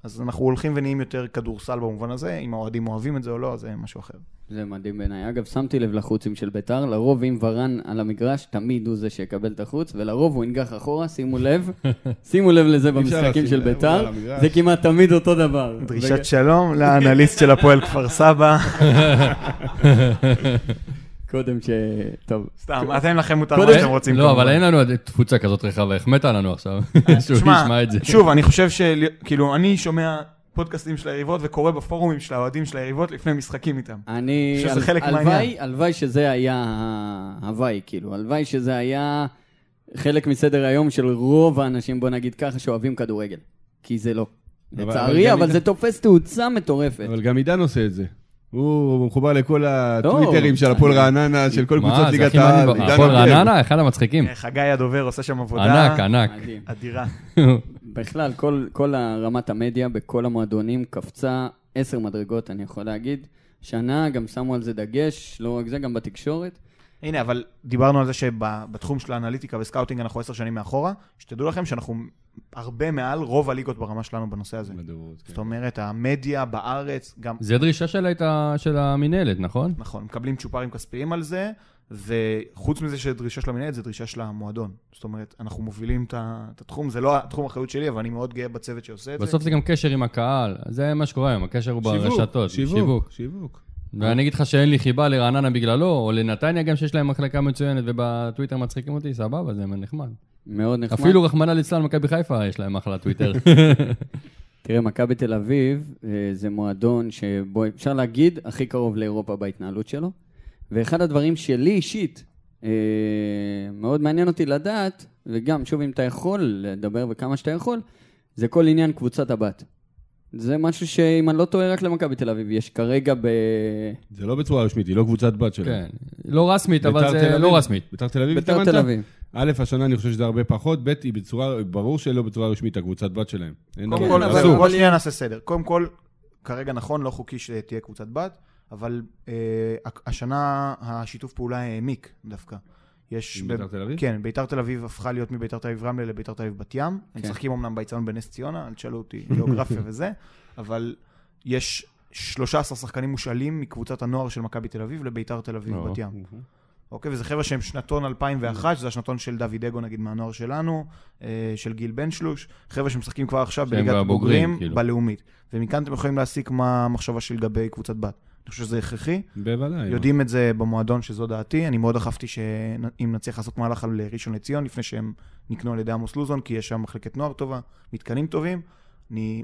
אז אנחנו הולכים ונהיים יותר כדורסל במובן הזה, אם האוהדים אוהבים את זה או לא, זה משהו אחר. זה מדהים בעיניי. אגב, שמתי לב לחוצים של ביתר, לרוב אם ורן על המגרש, תמיד הוא זה שיקבל את החוץ, ולרוב הוא ינגח אחורה, שימו לב, שימו לב לזה במשחקים של ביתר. זה כמעט תמיד אותו דבר. דרישת שלום לאנליסט של הפועל כפר סבא. קודם ש... טוב. סתם, אתם לכם מותר מה שאתם רוצים. לא. אבל אין לנו עוד תפוצה כזאת רחבה, החמאת לנו עכשיו, שהוא תשמע, ישמע את זה. שוב, אני חושב שכאילו, אני שומע פודקאסטים של היריבות וקורא בפורומים של האוהדים של היריבות לפני משחקים איתם. אני... שזה חלק מהעניין. הלוואי שזה היה ההוואי, כאילו. הלוואי שזה היה חלק מסדר היום של רוב האנשים, בוא נגיד ככה, שאוהבים כדורגל. כי זה לא. לצערי, אבל זה תופס תאוצה מטורפת. אבל גם עידן עושה את זה. הוא מחובר לכל הטוויטרים של הפועל רעננה, של כל קבוצות ליגת העל. הפועל. רעננה, אחד המצחיקים. אה, חגי הדובר עושה שם עבודה ענק, ענק. אדירה. בכלל, כל, כל רמת המדיה בכל המועדונים קפצה עשר מדרגות, אני יכול להגיד. שנה, גם שמו על זה דגש, לא רק זה, גם בתקשורת. הנה, אבל דיברנו על זה שבתחום של האנליטיקה וסקאוטינג אנחנו עשר שנים מאחורה. שתדעו לכם שאנחנו הרבה מעל רוב הליגות ברמה שלנו בנושא הזה. בדורות, כן. זאת אומרת, המדיה בארץ, גם, זה דרישה של הייתה- של המינהלת, נכון? נכון, מקבלים צ'ופרים כספיים על זה, וחוץ מזה שדרישה של המנהלת, זה דרישה של המועדון. זאת אומרת, אנחנו מובילים את התחום, זה לא התחום האחריות שלי, אבל אני מאוד גאה בצוות שעושה את זה. בסוף זה גם קשר עם הקהל, זה מה שקורה היום, הקשר הוא ברשתות, שיווק, שיווק. ואני אגיד לך שאין לי חיבה לרעננה בגללו, או לנתניה גם שיש להם מחלקה מצוינת, ובטוויטר מצחיקים אותי, סבבה, זה נחמד. מאוד נחמד. אפילו רחמנא ליצלן, מכבי חיפה, יש להם אחלה טוויטר. תראה, מכבי תל אביב אה, זה מועדון שבו אפשר להגיד הכי קרוב לאירופה בהתנהלות שלו. ואחד הדברים שלי אישית, אה, מאוד מעניין אותי לדעת, וגם, שוב, אם אתה יכול לדבר וכמה שאתה יכול, זה כל עניין קבוצת הבת. זה משהו שאם אני לא טועה, רק למכבי תל אביב יש כרגע ב... זה לא בצורה רשמית, היא לא קבוצת בת שלהם. כן, לא רשמית, אבל זה? לא רשמית. ביתר תל אביב ביתר? תל אביב. א', השנה אני חושב שזה הרבה פחות, ב', היא בצורה, ברור שלא בצורה רשמית, הקבוצת בת שלהם. קודם כל, אבל- שנייה נעשה סדר. קודם כל, כרגע נכון, לא חוקי שתהיה קבוצת בת, אבל אה, השנה השיתוף פעולה העמיק דווקא. יש... עם ב- בית"ר תל אביב? כן, ביתר תל אביב הפכה להיות מביתר תל אביב רמלה לביתר תל אביב בת ים. הם כן. משחקים אמנם באיצטדיון בנס ציונה, אל תשאלו אותי גיאוגרפיה וזה, אבל יש 13 שחקנים מושאלים מקבוצת הנוער של מכבי תל אביב לביתר תל אביב או. בת ים. אוקיי, וזה חבר'ה שהם שנתון 2001, שזה השנתון של דוד אגו נגיד מהנוער שלנו, אה, של גיל בן שלוש, חבר'ה שמשחקים כבר עכשיו בליגת בוגרים, כאילו. בלאומית. ומכאן אתם יכולים להסיק מה המחשבה שלי לגבי קבוצת בת. אני חושב שזה הכרחי, בוודאי. יודעים את זה במועדון שזו דעתי, אני מאוד דחפתי שאם נצליח לעשות מהלך על ראשון לציון לפני שהם נקנו על ידי עמוס לוזון, כי יש שם מחלקת נוער טובה, מתקנים טובים, אני...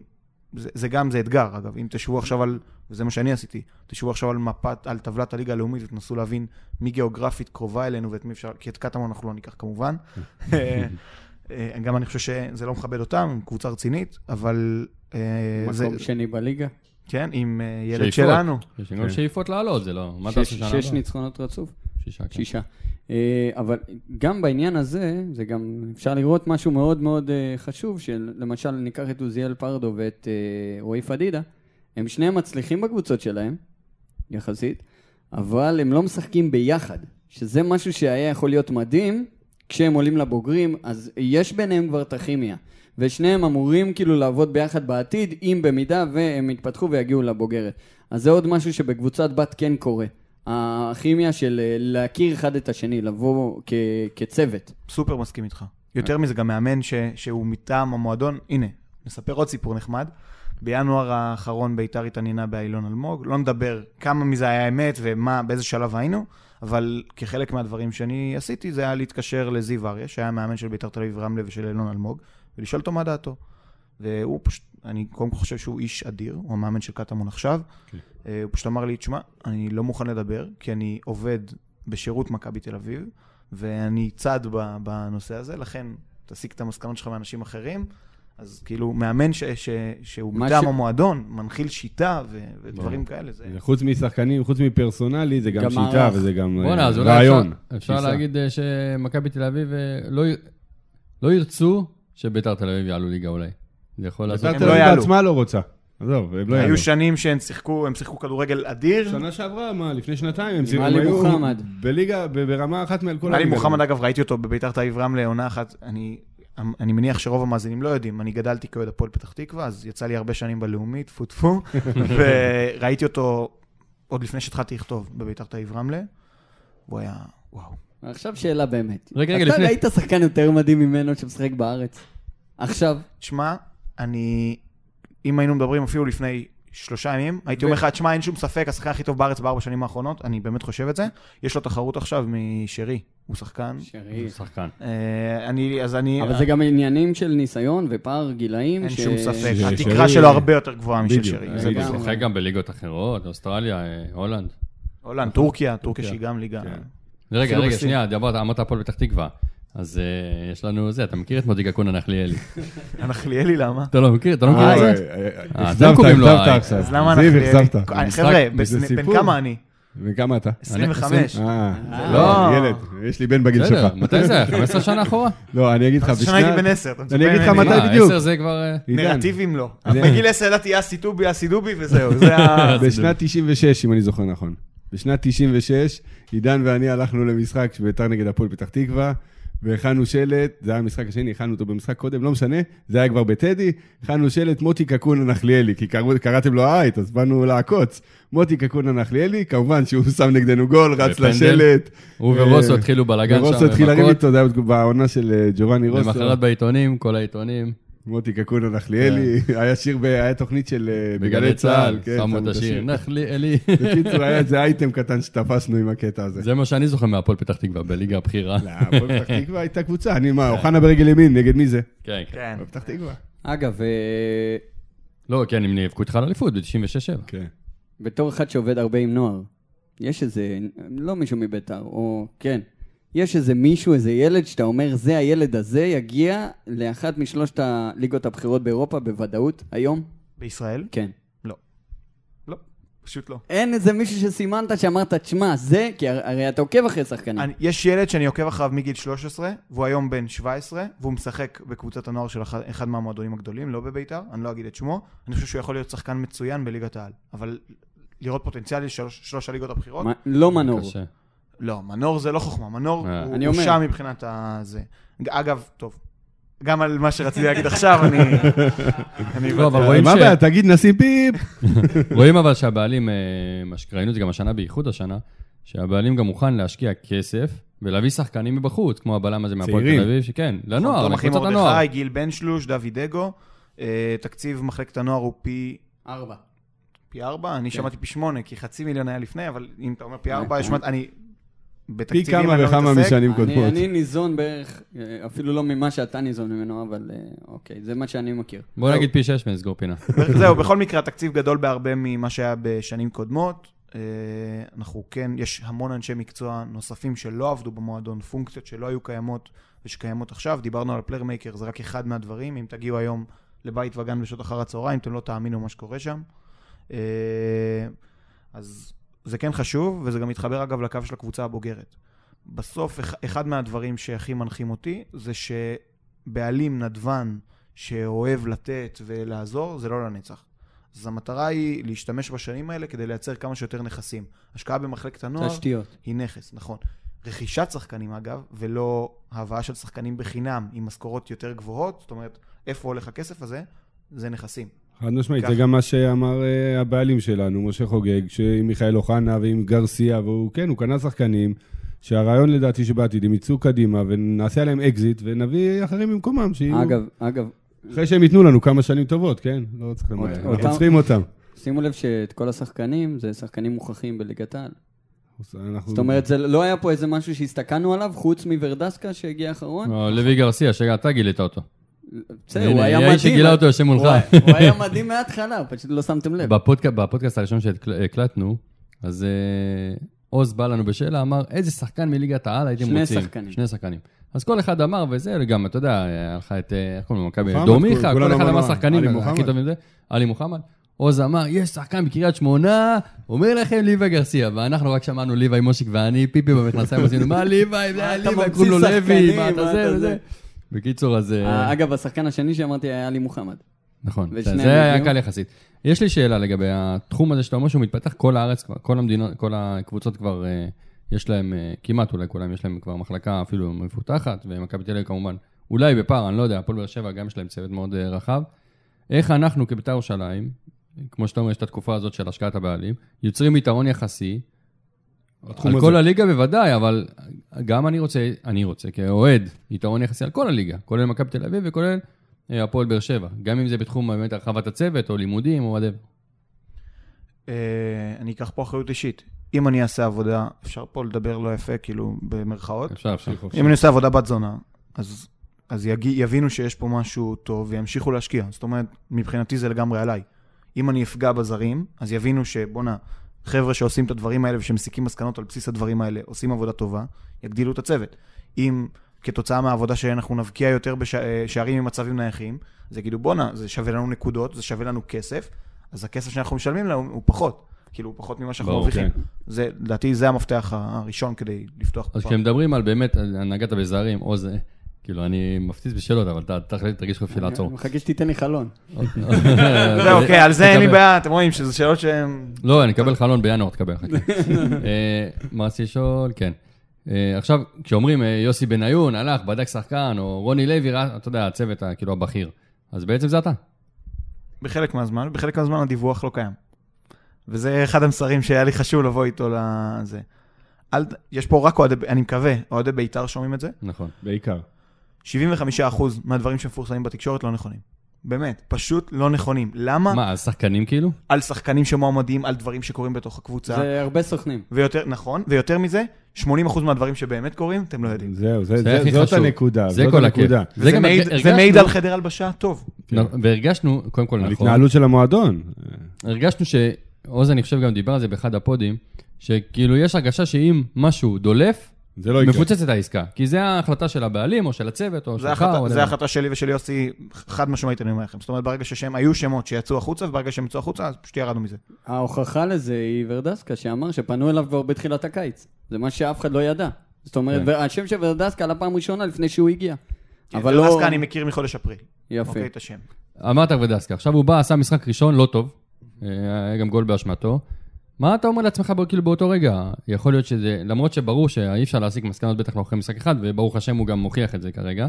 זה, זה גם, זה אתגר, אגב, אם תשבו עכשיו על, וזה מה שאני עשיתי, תשבו עכשיו על מפת, על טבלת הליגה הלאומית ותנסו להבין מי גיאוגרפית קרובה אלינו ואת מי אפשר, כי את קטמון אנחנו לא ניקח כמובן. אה, אה, גם אני חושב שזה לא מכבד אותם, הם קבוצה רצינית, אבל אה, זה, מקום שני בליגה. כן, עם אה, ילד שאיפות. שלנו. יש גם כן. שאיפות לעלות, זה לא... מה שש- תעשו שנה שש? ניצחונות רצוף. שישה, כן. שישה. אה, אבל גם בעניין הזה, זה גם אפשר לראות משהו מאוד מאוד אה, חשוב, שלמשל ניקח את עוזיאל פרדו ואת רועי פדידה, הם שניהם מצליחים בקבוצות שלהם, יחסית, אבל הם לא משחקים ביחד, שזה משהו שהיה יכול להיות מדהים כשהם עולים לבוגרים, אז יש ביניהם כבר את הכימיה. ושניהם אמורים כאילו לעבוד ביחד בעתיד, אם במידה והם יתפתחו ויגיעו לבוגרת. אז זה עוד משהו שבקבוצת בת כן קורה. הכימיה של אה, להכיר אחד את השני, לבוא כ- כצוות. סופר מסכים איתך. יותר מזה, גם מאמן ש, שהוא מטעם המועדון, הנה, נספר עוד סיפור נחמד. בינואר האחרון ביתר התעניינה באילון אלמוג, לא נדבר כמה מזה היה אמת ומה, באיזה שלב היינו, אבל כחלק מהדברים שאני עשיתי, זה היה להתקשר לזיו אריה, שהיה מאמן של ביתר תל אביב רמלה ושל אילון אלמוג, ולשאול אותו מה דעתו. והוא פשוט, אני קודם כל חושב שהוא איש אדיר, הוא המאמן של קטמון עכשיו. אה, הוא פשוט אמר לי, תשמע, אני לא מוכן לדבר, כי אני עובד בשירות מכבי תל אביב, ואני צד בנושא הזה, לכן תסיק את המסקנות שלך מאנשים אחרים. אז כאילו, מאמן ש, ש, שהוא מטעם ש- המועדון, מנחיל שיטה ו, ודברים ברור. כאלה, זה... חוץ משחקנים, חוץ מפרסונלי, זה גם גם שיטה מערך. וזה גם אה, בואנה, אז אולי רעיון. אפשר- אפשר. להגיד אה, שמכבי תל אביב אה, לא לא ירצו שביתר תל אביב יעלו ליגה אולי. זה יכול לעשות... בית"ר תל לא אביב. בעצמה לא רוצה. עזוב, הם לא יעלו. היו שנים שהם שיחקו, הם שיחקו כדורגל אדיר. שנה שעברה, מה, לפני שנתיים, הם עם הם עלי היו מוחמד. בליגה, ברמה אחת מעל כל עלי הליגה. מוחמד, אגב, ראיתי אותו בביתר תל אביב רמלה עונה אחת. אני, אני מניח שרוב המאזינים לא יודעים, אני גדלתי כאוהד הפועל פתח תקווה, אז יצא לי הרבה שנים בלאומית, טפו טפו, וראיתי אותו עוד לפני שהתחלתי לכתוב בביתר תל אביב רמלה. הוא היה, וואו. עכשיו שאלה באמת. רגע, רגע, אתה לפני- ראית שחקן יותר מדהים ממנו שמשחק בארץ? עכשיו, תשמע, אני, אם היינו מדברים אפילו לפני שלושה ימים, הייתי אומר לך, תשמע, אין שום ספק, השחקן הכי טוב בארץ בארבע שנים האחרונות, אני באמת חושב את זה. יש לו תחרות עכשיו משרי, הוא שחקן. שרי. שחקן. אה, אני, אז אני... אבל זה גם עניינים של ניסיון ופער גילאים. אין ש- שום ספק, ש- התקרה שלו הרבה יותר גבוהה משל. שרי. זה הוא. שיחק גם בליגות אחרות, אוסטרליה, אה, הולנד. הולנד, טורקיה, טורקיה טורקיה. שהיא גם ליגה. כן. רגע, רגע. שנייה, דיברת, אמרת הפועל פתח תקווה. אז אה, יש לנו זה, אתה מכיר את מוטי קקונה נחליאלי. הנחליאלי למה? אתה לא מכיר? אתה לא מכיר אה, את זה? אכזבת, אתם קוראים לו אכזבת עכשיו. אז למה זיו, נחליאלי? אכזבת. אה, חבר'ה, בן- בן. כמה אני? וכמה אתה? 25. אה, אה. לא, ילד, יש לי בן בגיל בסדר, שלך. מתי זה היה? 15 שנה אחורה? לא, אני אגיד לך, אז שנה הייתי בן 10. אתה מצפה אני אגיד לך? מתי בדיוק? 10 זה כבר... נרטיבים לא. אני- בגיל 10 ידעתי אסי טובי, אסי דובי וזהו. זה ה... בשנת 96, אם אני זוכר נכון. בשנת 96, עידן ואני הלכנו למשחק ביתר נגד הפועל פתח תקווה, והכנו שלט, זה היה המשחק השני, הכנו אותו במשחק קודם, לא משנה, זה היה כבר בטדי, הכנו שלט מוטי קקונה נחליאלי, כי קראו- קראתם לו אייט, אז באנו לעקוץ. מוטי קקונה נחליאלי, כמובן שהוא שם נגדנו גול, רץ. לשלט. הוא אה, ורוסו התחילו בלאגן שם. ורוסו התחיל לריב. איתו, זה היה בעונה של אה, ג'ובאני רוסו. למחרת בעיתונים, כל העיתונים. מוטי קקונה נחליאלי, היה שיר, ב- היה תוכנית של אה, בגלי צה"ל, כן, שמו את השיר. נחליאלי. בקיצור, היה איזה אייטם קטן שתפסנו עם הקטע הזה. זה מה שאני זוכר מהפועל פתח תקווה, בליגה הבכירה. לא, הפועל פתח תקווה הייתה קבוצה, אני מה, אוחנה ברגל ימין, נגד מי זה? כן, כן. כן. הפועל פתח תקווה. אגב, אה, לא, כן, הם נאבקו איתך על אליפות ב-96-7. כן. בתור אחד שעובד הרבה עם נוער, יש איזה, לא מישהו מביתר, או כן, יש איזה מישהו, איזה ילד, שאתה אומר, זה הילד הזה יגיע לאחת משלושת הליגות הבכירות באירופה בוודאות, היום? בישראל? כן. לא, פשוט לא. אין איזה מישהו שסימנת שאמרת, תשמע, זה, כי הר- הרי אתה עוקב אחרי שחקנים. אני- יש ילד שאני עוקב אחריו מגיל 13, והוא היום בן 17, והוא משחק בקבוצת הנוער של אחד- אחד מהמועדונים הגדולים, לא בביתר, אני לא אגיד את שמו. אני חושב שהוא יכול להיות שחקן מצוין בליגת העל. אבל לראות פוטנציאל של שלוש- שלוש הליגות הבכירות, מה- לא מנור. קשה. לא, מנור זה לא חוכמה, מנור אה. הוא אני. שם מבחינת הזה. אגב, טוב, גם על מה שרציתי להגיד עכשיו, אני... אני לא, אבל. רואים מה ש- הבעיה, תגיד נשים פיפ. רואים אבל שהבעלים, אה, מה שראינו את זה גם השנה, בייחוד השנה, שהבעלים גם מוכן להשקיע כסף ולהביא שחקנים מבחוץ, כמו הבלם הזה מהפועל. תל אביב, שכן, לנוער, תום אחים לקבוצת הנוער. נכון, מרדכי, גיל בן שלוש, דוד אגו. אה, תקציב מחלקת הנוער הוא פי... ארבע. פי ארבע? אני כן. שמעתי פי שמונה, כי חצי מיליון היה לפני, אבל אם אתה אומר פי ארבע, אה, אני... פי בתקציבים כמה לא וכמה. משנים קודמות. אני ניזון בערך, אה, אפילו לא ממה שאתה ניזון ממנו, אבל אה, אוקיי, זה מה שאני מכיר. בוא נגיד פי שש ונסגור פינה. זהו, בכל מקרה, התקציב גדול בהרבה ממה שהיה בשנים קודמות. אה, אנחנו כן, יש המון אנשי מקצוע נוספים שלא עבדו במועדון, פונקציות שלא היו קיימות ושקיימות עכשיו. דיברנו על ה Playermaker, זה רק אחד מהדברים. אם תגיעו היום לבית וגן בשעות אחר הצהריים, אתם לא תאמינו מה שקורה שם. אז זה כן חשוב, וזה גם מתחבר אגב לקו של הקבוצה הבוגרת. בסוף, אח- אחד מהדברים שהכי מנחים אותי, זה שבעלים נדבן שאוהב לתת ולעזור, זה לא לנצח. אז המטרה היא להשתמש בשנים האלה כדי לייצר כמה שיותר נכסים. השקעה במחלקת הנוער תשתיות. היא נכס, נכון. רכישת שחקנים אגב, ולא הבאה של שחקנים בחינם עם משכורות יותר גבוהות, זאת אומרת, איפה הולך הכסף הזה? זה נכסים. חד משמעית. זה גם מה שאמר אה, הבעלים שלנו, משה חוגג, שעם מיכאל אוחנה ועם גרסיה, והוא, כן, הוא קנה שחקנים, שהרעיון לדעתי שבעתיד הם יצאו קדימה ונעשה עליהם אקזיט ונביא אחרים במקומם, שיהיו... אגב, אגב, אחרי שהם ייתנו לנו כמה שנים טובות, כן? לא צריך למהר, אותם- אנחנו צריכים אותם. שימו לב שאת כל השחקנים, זה שחקנים מוכחים בליגת העל. זאת אומרת, זה לא היה פה איזה משהו שהסתכלנו עליו, חוץ מוורדסקה שהגיע אחרון. או לוי גרסיה, שאתה גילית אותו. בסדר, הוא היה האיש מדהים. שגילה אותו יושב מולך. הוא- היה מדהים מההתחלה, פשוט לא שמתם לב. בפודקאסט, הראשון שהקלטנו, אז אה, עוז בא לנו בשאלה, אמר, איזה שחקן מליגת העל הייתם שני רוצים? שחקנים. שני שחקנים. אז כל אחד אמר, וזה, גם, אתה יודע, היה לך את, אה, איך קוראים לו, מכבי מוחמד, דור כול- מיכה, כולנו כל אחד אמר שחקנים, הכי מוחמד. טובים זה, עלי מוחמד. עוז אמר, יש שחקן בקריית שמונה, אומר לכם ליבה גרסיה, ואנחנו רק שמענו ליבה מושיק ואני, פיפי במכנסיים, עשינו, מה ליבה, זה היה ממציא קוראים לו לוי, מה אתה זה וזה. בקיצור, אז... אה, אה, אגב, השחקן השני שאמרתי היה עלי מוחמד. נכון, זה היה. קל יחסית. יש לי שאלה לגבי התחום הזה שאתה אומר שהוא מתפתח כל הארץ, כבר- כל המדינות, כל הקבוצות כבר, אה, יש להם, כמעט אולי כולם, יש להם כבר מחלקה אפילו מפותחת, ומכבי תל אביב כמובן, אולי בפער, אני לא יודע, הפועל באר שבע גם יש להם צוות מאוד רחב. איך אנחנו כבית"ר ירושלים, כמו שאתה אומר, יש את התקופה הזאת של השקעת הבעלים, יוצרים יתרון יחסי, בתחום על הזה. כל הליגה בוודאי, אבל גם אני רוצה, אני רוצה כאוהד, יתרון יחסי על כל הליגה, כולל מכבי תל אביב וכולל אה, הפועל באר שבע. גם אם זה בתחום באמת הרחבת הצוות, או לימודים, או whatever. אה, אני אקח פה אחריות אישית. אם אני אעשה עבודה, אפשר פה לדבר לא יפה, כאילו, במרכאות. אפשר, אפשר. אם אני עושה עבודה בת זונה, אז, אז יג, יבינו שיש פה משהו טוב וימשיכו להשקיע. זאת אומרת, מבחינתי זה לגמרי עליי. אם אני אפגע בזרים, אז יבינו שבואנה, חבר'ה שעושים את הדברים האלה ושמסיקים מסקנות על בסיס הדברים האלה, עושים עבודה טובה, יגדילו את הצוות. אם כתוצאה מהעבודה שאנחנו נבקיע יותר בשערים ממצבים נייחים, אז יגידו, בואנה, זה שווה לנו נקודות, זה שווה לנו כסף, אז הכסף שאנחנו משלמים להם הוא פחות. כאילו, הוא פחות ממה שאנחנו מרוויחים. כן. זה, לדעתי, זה המפתח הראשון כדי לפתוח אז. כשמדברים על באמת, נגעת בזרים, או זה, כאילו, אני מפציץ בשאלות, אבל אתה תחליט, תרגיש חופשי לעצור. אני מחכה שתיתן לי חלון. זהו, אוקיי, על זה אין לי. בעיה, אתם רואים שזה שאלות שהן... לא, אני אקבל חלון בינואר, תקבל, חכה. אה, מה רציתי לשאול? כן. אה, עכשיו, כשאומרים אה, יוסי בניון הלך, בדק שחקן, או רוני לוי, אתה יודע, הצוות, כאילו, הבכיר, אז בעצם זה אתה. בחלק מהזמן, בחלק מהזמן הדיווח לא קיים. וזה אחד המסרים שהיה לי חשוב לבוא איתו לזה. אל, יש פה רק אוהדי, אני מקווה, אוהדי בית"ר שומעים את זה. נכון. בעיקר. 75% מהדברים שמפורסמים בתקשורת לא נכונים. באמת, פשוט לא נכונים. למה? מה, אז שחקנים כאילו? על שחקנים שמועמדים, על דברים שקורים בתוך הקבוצה. זה הרבה סוכנים. ויותר, נכון, ויותר מזה, 80% מהדברים שבאמת קורים, אתם לא יודעים. זהו, זה- זה זה- הכי זאת חשוב. הנקודה. זה זאת כל. הנקודה. זה גם מעיד- הרגשנו- זה מעיד על חדר הלבשה טוב. נ- והרגשנו, קודם כל על נכון, התנהלות של המועדון. הרגשנו שעוז, אני חושב, גם דיבר על זה באחד הפודים, שכאילו יש הרגשה שאם משהו דולף, זה לא יקרה. מפוצצת העסקה. כי זה ההחלטה של הבעלים, או של הצוות, או שלך, או... זה. ההחלטה שלי ושל יוסי, חד משמעית אני אומר לכם. זאת אומרת, ברגע ששם, היו שמות שיצאו החוצה, וברגע שהם יצאו החוצה, אז פשוט ירדנו מזה. ההוכחה לזה היא ורדסקה, שאמר שפנו אליו כבר בתחילת הקיץ. זה מה שאף אחד לא ידע. זאת אומרת, כן. והשם של ורדסקה עלה פעם ראשונה לפני שהוא הגיע. אבל אבל לא... דווקא אני מכיר מחודש אפריל. יפה. אוקיי, את השם. אמרת ורדסקה, עכשיו הוא בא, עשה משחק ראשון, לא טוב, אה, היה גם גול באשמתו. מה אתה אומר לעצמך כאילו באותו רגע? יכול להיות שזה, למרות שברור שאי אפשר להסיק מסקנות בטח לא אחרי משחק אחד, וברוך השם הוא גם מוכיח את זה כרגע.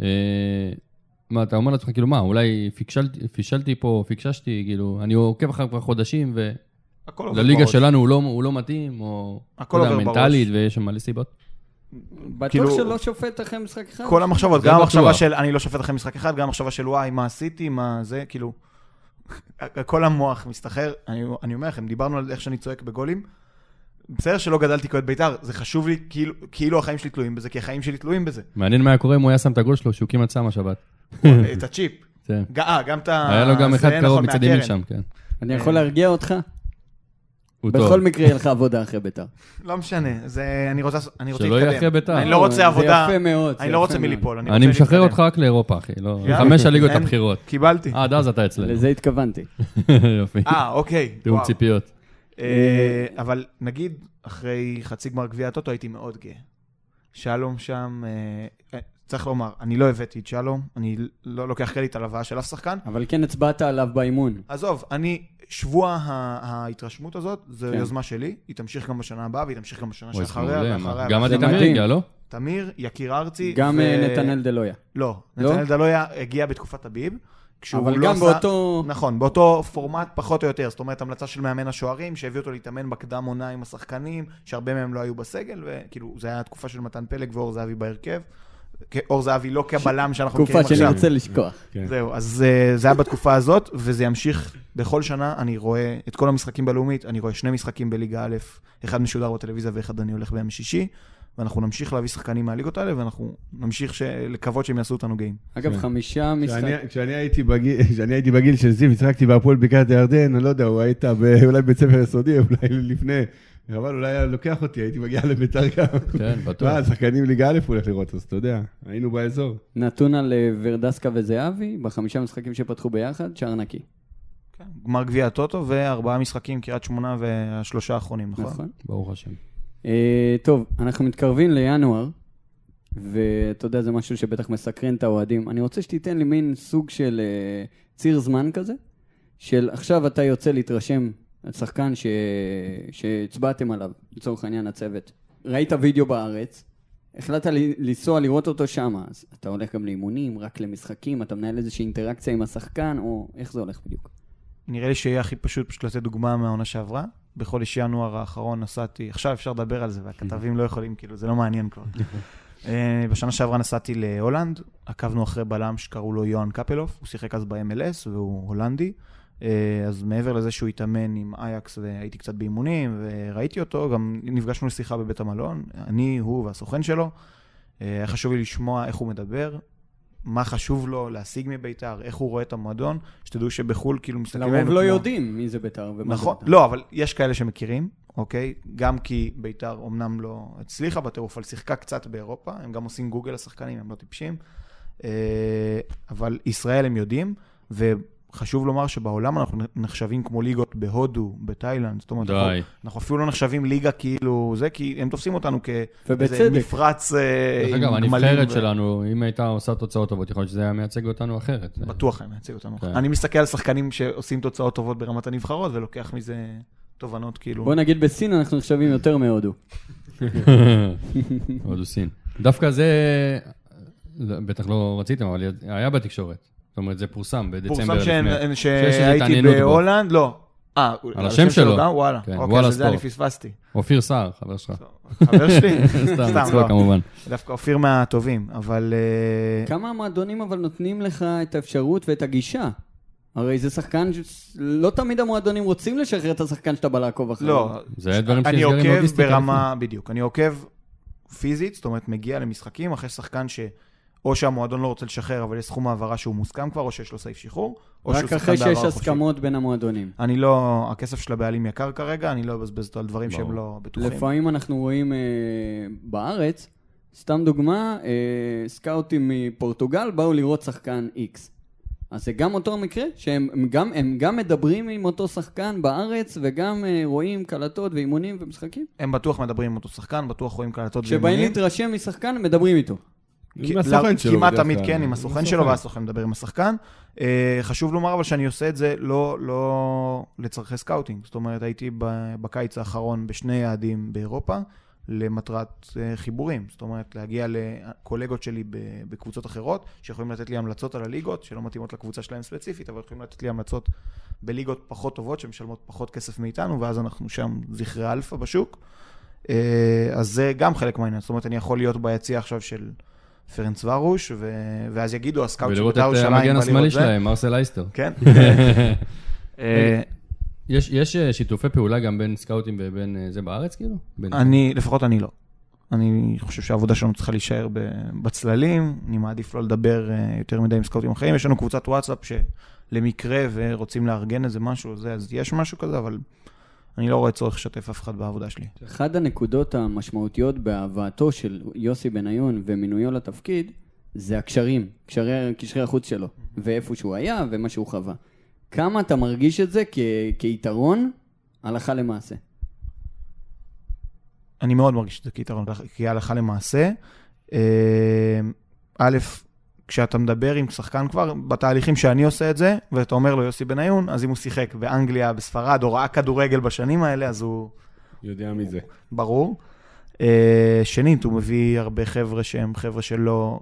אה, מה, אתה אומר לעצמך, כאילו, מה, אולי פיקשלתי, פישלתי פה, פיקששתי, כאילו, אני עוקב אחריו כבר חודשים, הכל עובר ולליגה בראש. שלנו הוא לא, הוא לא מתאים, או... הכל לא יודע, עובר בראש. מנטלית, ויש שם מלא סיבות. בטוח כאילו- שלא שופט אחרי משחק אחד. כל המחשבות, גם בטוח. המחשבה של אני לא שופט אחרי משחק אחד, גם המחשבה של וואי, מה עשיתי, מה זה, כאילו... כל המוח מסתחרר. אני, אני אומר לכם, דיברנו על איך שאני צועק בגולים. בסדר שלא גדלתי כאוהד בית"ר, זה חשוב לי, כאילו, כאילו החיים שלי תלויים בזה, כי החיים שלי תלויים בזה. מעניין מה היה קורה אם הוא היה שם את הגול שלו, שהוא כמעט שם השבת. את הצ'יפ. כן. אה, גם את ה... היה לו גם אחד נכון, קרוב מצד ימין. שם, כן. אני יכול להרגיע אותך? הוא טוב. בכל מקרה יהיה לך עבודה אחרי בית"ר. לא משנה, זה... אני רוצה, אני רוצה שלא להתקדם. יהיה אחרי בית"ר. אני לא רוצה עבודה, זה יפה מאוד. זה אני לא רוצה מאוד. מליפול, אני רוצה משחרר להתקדם. אותך רק לאירופה, אחי. לא, יאללה. חמש הליגות אין- הבכירות. קיבלתי. עד אז אתה אצלנו. לזה התכוונתי. יופי. אה, אוקיי. תיאום וואו. ציפיות. אה, אבל נגיד, אחרי חצי גמר גביע הטוטו הייתי מאוד גאה. שלום שם, אה, אה, צריך לומר, אני לא הבאתי את שלום, אני לא לוקח קרדיט על הבאה של אף שחקן. אבל כן הצבעת עליו באימון. עזוב, אני, שבוע ה- ההתרשמות הזאת, זו כן. יוזמה שלי, היא תמשיך גם בשנה הבאה, והיא תמשיך גם בשנה שאחריה? ואחריה. גם עדי תמיר. הגיע, לא? תמיר, יקיר ארצי. גם ו- אה, נתנאל דלויה. לא, לא? נתנאל דלויה הגיע בתקופת הביב. אבל לא גם עשה- באותו... נכון, באותו פורמט פחות או יותר, זאת אומרת המלצה של מאמן השוערים שהביא אותו להתאמן בקדם עונה עם השחקנים, שהרבה מהם לא היו בסגל, וכאילו זה היה התקופה של מתן פלג ואור זהבי בהרכב. אור זהבי לא כבלם שאנחנו מכירים תקופה עכשיו. שנרצה לשכוח. כן. זהו, אז אה, זה היה בתקופה הזאת, וזה ימשיך בכל שנה, אני רואה את כל המשחקים בלאומית, אני רואה שני משחקים בליגה א', אחד משודר בטלוויזיה ואחד אני הולך ביום שישי, ואנחנו נמשיך להביא שחקנים מהליגות האלה, ואנחנו נמשיך לקוות שהם יעשו אותנו גאים. אגב, כן. חמישה משחק... כשאני- הייתי בגיל- של זיו, הצחקתי בהפועל בקעת הירדן, אני לא יודע, הוא היית אולי בבית ספר יסודי, אולי לפני, אבל אולי היה לוקח אותי, הייתי מגיע לביתר גם. כן, בטוח. מה, שחקנים ליגה א' הוא הולך לראות, אז אתה יודע, היינו באזור. נתון על אה, ורדסקה וזהבי, בחמישה משחקים שפתחו ביחד, שער נקי. כן, גמר גביע הטוטו וארבעה משחקים, קריית שמונה והשלושה האחרונים, נכון? נכון. ברוך השם. אה, טוב, אנחנו מתקרבים לינואר, ואתה יודע, זה משהו שבטח מסקרן את האוהדים. אני רוצה שתיתן לי מין סוג של אה, ציר זמן כזה, של עכשיו אתה יוצא להתרשם על שחקן ש... שהצבעתם עליו, לצורך העניין הצוות. ראית וידאו בארץ, החלטת לנסוע לראות אותו שם, אז אתה הולך גם לאימונים, רק למשחקים, אתה מנהל איזושהי אינטראקציה עם השחקן, או איך זה הולך בדיוק? נראה לי שיהיה הכי פשוט פשוט לתת דוגמה מהעונה שעברה. בחודש ינואר האחרון נסעתי, עכשיו אפשר לדבר על זה, והכתבים לא יכולים, כאילו, זה לא מעניין כבר. אה, בשנה שעברה נסעתי להולנד, עקבנו אחרי בלם שקראו לו יוהאן קפלוף, הוא שיחק אז ב-MLS והוא הולנדי. אה, אז מעבר לזה שהוא התאמן עם אייקס והייתי קצת באימונים וראיתי אותו, גם נפגשנו לשיחה בבית המלון, אני, הוא והסוכן שלו. אה, היה חשוב לי לשמוע איך הוא מדבר, מה חשוב לו להשיג מביתר, איך הוא רואה את המועדון, שתדעו שבחו"ל כאילו מסתכלים לרוב עלינו לא כמו- יודעים מי זה בית"ר ומה זה נכון, בית"ר. לא, אבל יש כאלה שמכירים, אוקיי? גם כי ביתר אמנם לא הצליחה בטירוף, אבל שיחקה קצת באירופה, הם גם עושים גוגל לשחקנים, הם לא טיפשים. אה, אבל ישראל הם יודעים, וחשוב לומר שבעולם אנחנו נחשבים כמו ליגות בהודו, בתאילנד, זאת אומרת, אנחנו, די. אנחנו אפילו לא נחשבים ליגה כאילו זה, כי הם תופסים אותנו כאיזה. מפרץ אה, דרך עם אגב, גמלים הנבחרת ו- שלנו, אם הייתה עושה תוצאות טובות, יכול להיות שזה היה מייצג אותנו אחרת. בטוח היה מייצג אותנו. כן. אני מסתכל על שחקנים שעושים תוצאות טובות ברמת הנבחרות, ולוקח מזה תובנות כאילו. בוא נגיד בסין אנחנו נחשבים יותר מהודו. הודו סין. דווקא זה, בטח לא רציתם, אבל היה בתקשורת. זאת אומרת, זה פורסם בדצמבר פורסם לפני. שיש שהייתי. בהולנד, לא. אה, על השם שלו. גם? וואלה. כן, אוקיי, וואלה זה אני ספורט. פספסתי. אופיר סער, חבר שלך. חבר שלי? סתם, לא. צחוק כמובן. דווקא אופיר מהטובים, אבל... אה, כמה המועדונים אבל נותנים לך את האפשרות ואת הגישה? הרי זה שחקן, ש- לא תמיד המועדונים רוצים לשחרר את השחקן שאתה בא לעקוב אחריו. לא, זה דברים אני שנסגרים עוקב לוגיסטיקה ברמה, בדיוק, אני עוקב פיזית, זאת אומרת, מגיע למשחקים אחרי שחקן ש... או שהמועדון לא רוצה לשחרר, אבל יש סכום העברה שהוא מוסכם כבר, או שיש לו סעיף שחרור, או שהוא רק שחקן אחרי שיש בהעברה חופשית. הסכמות בין המועדונים. אני לא, הכסף של הבעלים יקר כרגע, אני לא אבזבז אותו על דברים ברור. שהם לא בטוחים. לפעמים אנחנו רואים אה, בארץ, סתם דוגמה, אה, סקאוטים מפורטוגל באו לראות שחקן X. אז זה גם אותו המקרה, שהם הם גם, גם מדברים עם אותו שחקן בארץ, וגם אה, רואים קלטות ואימונים ומשחקים. הם בטוח מדברים עם אותו שחקן, בטוח רואים קלטות כשבאים ואימונים. להתרשם משחקן, מדברים איתו. כי- עם הסוכן שלו כמעט תמיד. כן, עם הסוכן. שלו, ואז הסוכן מדבר עם השחקן. אה, חשוב לומר אבל שאני עושה את זה לא, לא לצורכי סקאוטינג. זאת אומרת, הייתי בקיץ האחרון בשני יעדים באירופה, למטרת אה, חיבורים. זאת אומרת, להגיע לקולגות שלי בקבוצות אחרות, שיכולים לתת לי המלצות על הליגות, שלא מתאימות לקבוצה שלהם ספציפית, אבל יכולים לתת לי המלצות בליגות פחות טובות, שמשלמות פחות כסף מאיתנו, ואז אנחנו שם זכרי אלפא בשוק. אה, אז זה גם חלק מהעניין. זאת אומרת, אני יכול להיות ביציע עכשיו של פרנץ ורוש, ו... ואז יגידו, הסקאוט של ולראות בית"ר את ירושלים המגן בא השמאלי לראות זה. שלהם, מרסל אייסטר. כן. אה, יש, יש אה, שיתופי פעולה גם בין סקאוטים ובין אה, זה בארץ, כאילו? בין... אני, לפחות אני לא. אני חושב שהעבודה שלנו צריכה להישאר ב- בצללים, אני מעדיף לא לדבר אה, יותר מדי עם סקאוטים אחרים. יש לנו קבוצת וואטסאפ שלמקרה ורוצים לארגן איזה משהו, זה, אז יש משהו כזה, אבל אני לא רואה צורך לשתף אף אחד בעבודה שלי. אחת הנקודות המשמעותיות בהבאתו של יוסי בניון ומינויו לתפקיד, זה הקשרים, קשרי, קשרי החוץ שלו, ואיפה שהוא היה ומה שהוא חווה. כמה אתה מרגיש את זה כ- כיתרון הלכה למעשה? אני מאוד מרגיש את זה כיתרון, כהלכה למעשה. אה, א', כשאתה מדבר עם שחקן כבר, בתהליכים שאני עושה את זה, ואתה אומר לו יוסי בניון, אז אם הוא שיחק באנגליה, בספרד, או ראה כדורגל בשנים האלה, אז הוא יודע מי זה. ברור. אה, שנית, הוא מביא הרבה חבר'ה שהם חבר'ה שלא,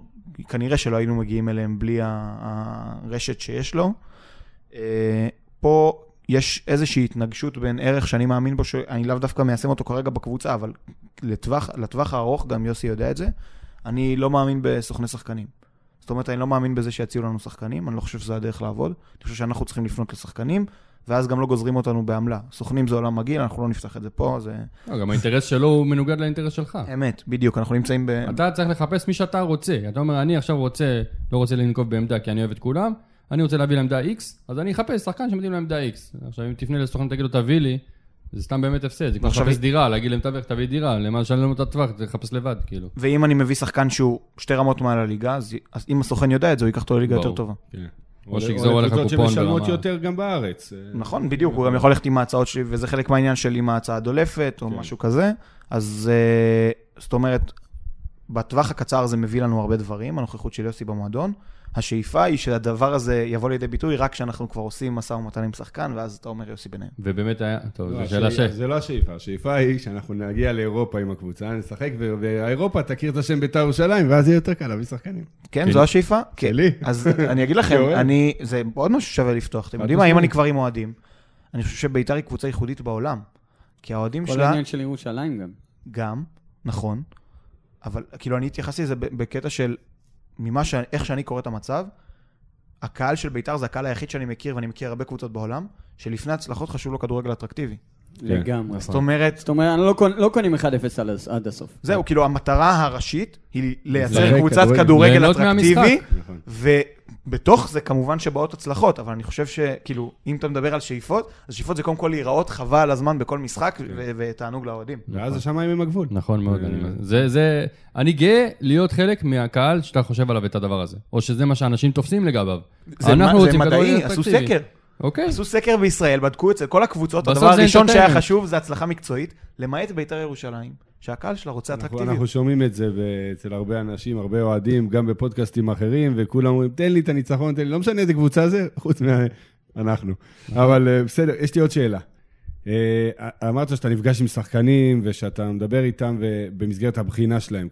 כנראה שלא היינו מגיעים אליהם בלי הרשת שיש לו. אה, פה יש איזושהי התנגשות בין ערך שאני מאמין בו, שאני לאו דווקא מיישם אותו כרגע בקבוצה, אבל לטווח, לטווח הארוך, גם יוסי יודע את זה, אני לא מאמין בסוכני שחקנים. זאת אומרת, אני לא מאמין בזה שיציעו לנו שחקנים, אני לא חושב שזה הדרך לעבוד. אני חושב שאנחנו צריכים לפנות לשחקנים, ואז גם לא גוזרים אותנו בעמלה. סוכנים זה עולם מגעיל, אנחנו לא נפתח את זה פה, זה לא, גם האינטרס שלו הוא מנוגד לאינטרס שלך. אמת, בדיוק, אנחנו נמצאים ב... אתה צריך לחפש מי שאתה רוצה. אתה אומר, אני עכשיו רוצה, לא רוצה לנקוב בעמדה כי אני אוהב את כולם, אני רוצה להביא לעמדה X, אז אני אחפש שחקן שמתאים לעמדה X. עכשיו, אם תפנה לסוכן ותגיד לו, תביא לי, זה סתם באמת הפסד. זה כמו לחפש דירה, להגיד למתווך, תביא דירה, למה לשלם את הטווח, תחפש לבד, כאילו. ואם אני מביא שחקן שהוא שתי רמות מעל הליגה, אז, אז אם הסוכן יודע את זה, הוא ייקח אותו לליגה יותר. טובה. כן. או שיגזור עליך לקבוצות קופון שמשלמות ברמה. יותר גם בארץ. אה, נכון, בדיוק, הוא גם יכול ללכת עם ההצעות שלי, וזה חלק מהעניין של עם ההצעה דולפת, או כן. משהו כזה. אז אה, זאת אומרת, בטווח הקצר זה מביא לנו הרבה דברים, הנוכחות של יוסי במועדון. השאיפה היא שהדבר הזה יבוא לידי ביטוי רק כשאנחנו כבר עושים משא ומתן עם שחקן, ואז אתה אומר יוסי ביניהם. ובאמת היה, טוב, לא, זו שאלה ש... זה לא השאיפה, השאיפה היא שאנחנו נגיע לאירופה עם הקבוצה, נשחק, ו- והאירופה תכיר את השם בית"ר ירושלים, ואז יהיה יותר קל להביא שחקנים. כן, כן. זו השאיפה? כן. שלי. אז אני אגיד לכם. אני, זה עוד משהו ששווה לפתוח. אתם יודעים מה, אם. אני כבר עם אוהדים, אני חושב שביתר היא קבוצה ייחודית בעולם. כי האוהדים כל שלה... העניין של ירושלים גם. גם, נכון, אבל כאילו אני התייחסתי לזה בקטע של ממה ש... איך שאני קורא את המצב, הקהל של בית"ר זה הקהל היחיד שאני מכיר, ואני מכיר הרבה קבוצות בעולם, שלפני הצלחות חשוב לו כדורגל אטרקטיבי. לגמרי. זאת אומרת, זאת אומרת, אני לא לא קונים 1-0 עד הס- עד הסוף. זהו, כאילו המטרה הראשית היא לייצר קבוצת כדורגל. אטרקטיבי. נכון. ובתוך זה כמובן שבאות הצלחות, אבל אני חושב שכאילו, אם אתה מדבר על שאיפות, אז שאיפות זה קודם כל להיראות חבל על הזמן בכל משחק, ו- ותענוג לאוהדים. ואז השמיים הם הגבול. נכון מאוד, אה, אני, זה, זה, אני גאה להיות חלק מהקהל שאתה חושב עליו את הדבר הזה, או שזה מה שאנשים תופסים לגביו. זה מדעי, עשו. סקר. אוקיי, עשו סקר בישראל, בדקו אצל כל הקבוצות, הדבר הראשון שהיה. חשוב זה הצלחה מקצועית, למעט בית"ר ירושלים, שהקהל שלה רוצה אנחנו, אטרקטיביות. אנחנו שומעים את זה אצל הרבה אנשים, הרבה אוהדים, גם בפודקאסטים אחרים, וכולם אומרים, תן לי את הניצחון, תן לי, לא משנה איזה קבוצה זה, חוץ מאנחנו. אבל אה, בסדר, יש לי עוד שאלה. אה, אמרת שאתה נפגש עם שחקנים ושאתה מדבר איתם במסגרת הבחינה שלהם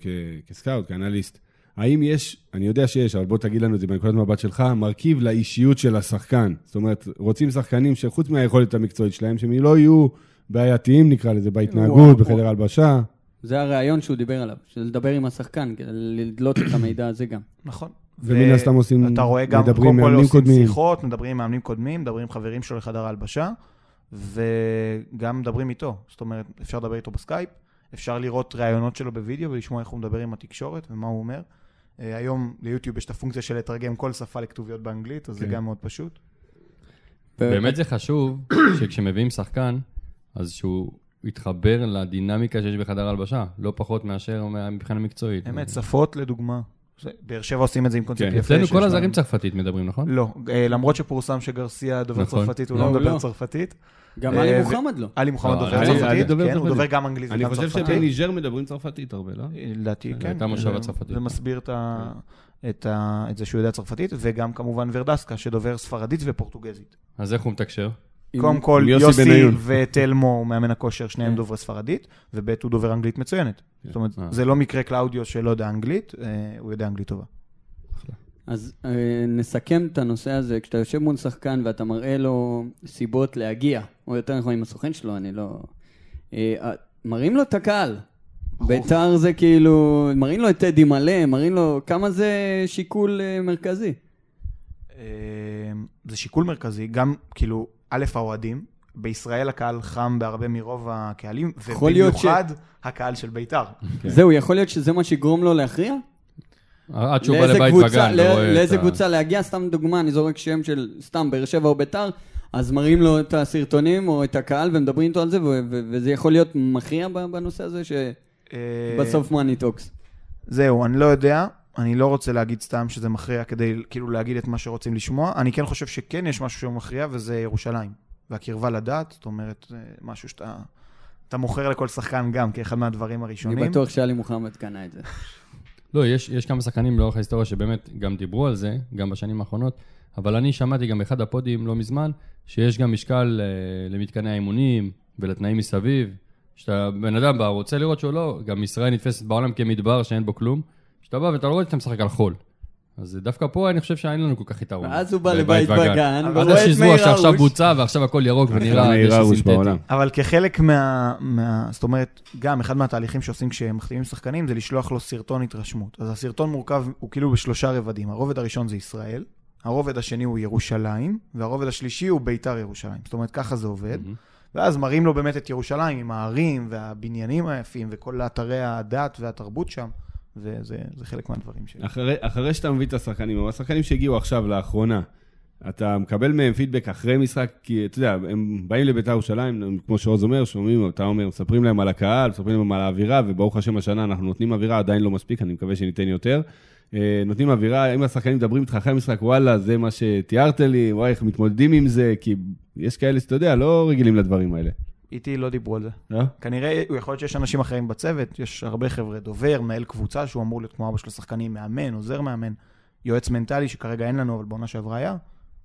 כסקאוט, כאנליסט. האם יש, אני יודע שיש, אבל בוא תגיד לנו את זה בנקודת מבט שלך, מרכיב לאישיות של השחקן. זאת אומרת, רוצים שחקנים שחוץ מהיכולת המקצועית שלהם, שהם לא יהיו בעייתיים, נקרא לזה, בהתנהגות, בחדר הלבשה. זה הרעיון שהוא דיבר עליו, של לדבר עם השחקן, כדי לדלות את המידע הזה גם. נכון. ומן הסתם עושים, אתה רואה גם, מדברים קודם עם כל מאמנים עושים קודמים. שיחות, מדברים עם מאמנים קודמים, מדברים עם חברים שלו לחדר ההלבשה, וגם מדברים איתו. זאת אומרת, אפשר לדבר איתו בסקייפ, אפשר לראות ראיונות שלו בווידאו ולשמוע איך הוא מדבר עם התקשורת ומה הוא אומר. אה, היום ליוטיוב יש את הפונקציה של לתרגם כל שפה לכתוביות באנגלית, אז זה כן. גם מאוד פשוט. באמת זה חשוב שכשמביאים שחקן, אז שהוא יתחבר לדינמיקה שיש בחדר הלבשה, לא פחות מאשר מבחינה מקצועית. אמת, שפות לדוגמה. באר שבע עושים את זה עם קונספט כן. יפה. אצלנו כל להם- הזרים צרפתית מדברים, נכון? לא, אה, למרות שפורסם שגרסיה דובר נכון. צרפתית, הוא לא, לא מדבר לא. צרפתית. גם אה, עלי ו- מוחמד לא. עלי מוחמד לא, דובר צרפתית, כן, הוא. דובר גם אנגלית אני וגם חושב צרפתית. שבניג'ר מדברים צרפתית הרבה, לא? לדעתי, כן. הייתה מושבה צרפתית. זה מסביר ה- את זה שהוא יודע צרפתית, וגם כמובן ורדסקה, שדובר ספרדית ופורטוגזית. אז איך הוא מתקשר? קודם כל, יוסי יוסי. וטלמו, מאמן הכושר, שניהם כן. דוברי ספרדית, וב' הוא דובר אנגלית מצוינת. זאת אומרת, אה. זה לא מקרה קלאודיו שלא יודע אנגלית, אה, הוא יודע אנגלית טובה. אז אה, נסכם את הנושא הזה, כשאתה יושב מול שחקן ואתה מראה לו סיבות להגיע, או יותר נכון עם הסוכן שלו, אני לא... אה, מראים לו את הקהל. ביתר זה כאילו, מראים לו את טדי מלא, מראים לו כמה זה שיקול אה, מרכזי. זה שיקול מרכזי, גם כאילו, א', האוהדים, בישראל הקהל חם בהרבה מרוב הקהלים, להיות ש- ובמיוחד הקהל של ביתר. כן. זהו, יכול להיות שזה מה שיגרום לו להכריע? עד שהוא בא לאיזה לבית קבוצה- וגן לא- ורואה את לאיזה ה- קבוצה להגיע, סתם דוגמה, אני זורק שם של סתם באר שבע או ביתר, אז מראים לו את הסרטונים או את הקהל ומדברים איתו על זה, ו- ו- וזה יכול להיות מכריע בנושא הזה, אה, שבסוף money talks. זהו, אני לא יודע, אני לא רוצה להגיד סתם שזה מכריע כדי כאילו להגיד את מה שרוצים לשמוע. אני כן חושב שכן יש משהו שהוא מכריע, וזה ירושלים. והקרבה לדת, זאת אומרת, זה משהו שאתה אתה מוכר לכל שחקן גם, כאחד מהדברים הראשונים. אני בטוח שעלי מוחמד קנה את זה. לא, יש, יש כמה שחקנים לאורך ההיסטוריה שבאמת גם דיברו על זה, גם בשנים האחרונות, אבל אני שמעתי גם באחד הפודיום לא מזמן, שיש גם משקל אה, למתקני האימונים ולתנאים מסביב. שאתה בן אדם בא, רוצה לראות שהוא לא, גם ישראל נתפסת בעולם כמדבר שאין בו כלום, שאתה בא ואתה לא רואה שאתה משחק על חול. אז דווקא פה אני חושב שאין לנו כל כך יתרון. ואז הוא בא לבית עד ורואה את השיזוע מאיר שעכשיו הרוש. בוצע ועכשיו הכל ירוק ונראה מאיר דשא סינתטי. בעולם. אבל כחלק מה, מה... זאת אומרת, גם אחד מהתהליכים שעושים כשמחתימים שחקנים זה לשלוח לו סרטון התרשמות. אז הסרטון מורכב, הוא כאילו בשלושה רבדים. הרובד הראשון זה ישראל, הרובד השני הוא ירושלים, והרובד השלישי הוא ביתר ירושלים. זאת אומרת, ככה זה עובד. ואז מראים לו באמת את ירושלים עם הערים והבניינים היפים וכל אתרי הדת והתרבות שם, וזה זה חלק מהדברים שלי. אחרי, אחרי שאתה מביא את השחקנים, אבל השחקנים שהגיעו עכשיו, לאחרונה, אתה מקבל מהם פידבק אחרי משחק, כי אתה יודע, הם באים לביתר ירושלים, כמו שעוז אומר, שומעים, אתה אומר, מספרים להם על הקהל, מספרים להם על האווירה, וברוך השם השנה אנחנו נותנים אווירה, עדיין לא מספיק, אני מקווה שניתן יותר. אה, נותנים אווירה, אם השחקנים מדברים איתך אחרי המשחק, וואלה, זה מה שתיארת לי, וואי, איך מתמודדים עם זה, כי יש כאלה שאתה יודע, לא רגילים לדברים האלה. איתי לא דיברו על זה. לא? כנראה, יכול להיות שיש אנשים אחרים בצוות, יש הרבה חבר'ה, דובר, מנהל קבוצה שהוא אמור להיות כמו אבא של השחקנים, מאמן, עוזר מאמן, יועץ מנטלי, שכרגע אין לנו, אבל בעונה שעברה היה,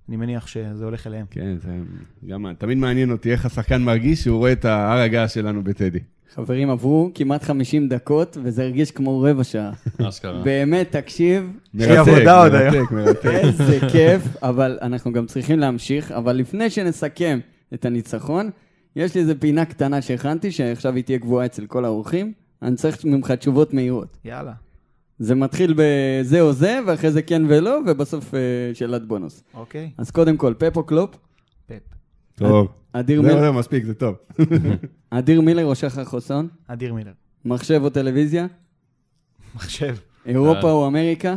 אני מניח שזה הולך אליהם. כן, זה גם תמיד מעניין אותי איך השחקן מרגיש שהוא רואה את ההר הגעש שלנו בטדי. חברים, עברו כמעט 50 דקות, וזה הרגיש כמו רבע שעה. אשכרה. באמת, תקשיב, היום. מרתק, מרתק. איזה כיף, אבל אנחנו גם צריכים להמשיך. אבל לפני שנסכם את הניצחון, יש לי איזה פינה קטנה שהכנתי, שעכשיו היא תהיה קבועה אצל כל האורחים. אני צריך ממך תשובות מהירות. יאללה. זה מתחיל בזה או זה, ואחרי זה כן ולא, ובסוף אה, שאלת בונוס. אוקיי, אז קודם כל, פפ או קלופ? פפ. טוב. אדיר, זהו, מיל... זהו, מספיק, זה טוב. אדיר מילר או שחר חוסון? אדיר מילר. מחשב או טלוויזיה? מחשב, אירופה אה. או אמריקה?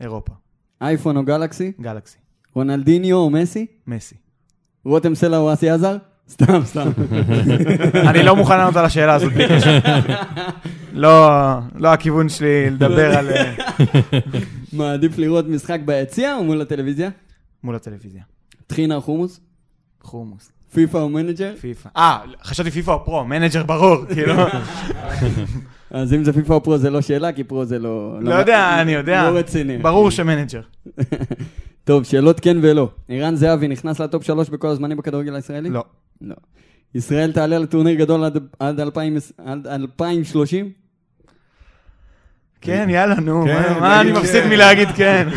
אירופה, אייפון או גלקסי? גלקסי, רונלדיניו או מסי? מסי. רותם סלע או אסי עזר? סתם, סתם. אני לא מוכן לענות על השאלה הזאת. לא, לא הכיוון שלי לדבר על... אה, מעדיף לראות משחק ביציע או מול הטלוויזיה? מול הטלוויזיה. טחינה או חומוס? חומוס, פיפא או מנג'ר? פיפא. אה, חשבתי פיפא או פרו, מנג'ר ברור, כאילו. אז אם זה פיפא או פרו זה לא שאלה, כי פרו זה לא... לא יודע, אני יודע. לא רציני. ברור שמנג'ר. טוב, שאלות כן ולא. ערן זהבי נכנס לטופ שלוש בכל הזמנים בכדורגל הישראלי? לא. לא. ישראל תעלה לטורניר גדול עד- עד 2000 עד 2030? כן, יאללה, נו. כן, מה- מה אני תגיד מפסיד כן. מלהגיד כן?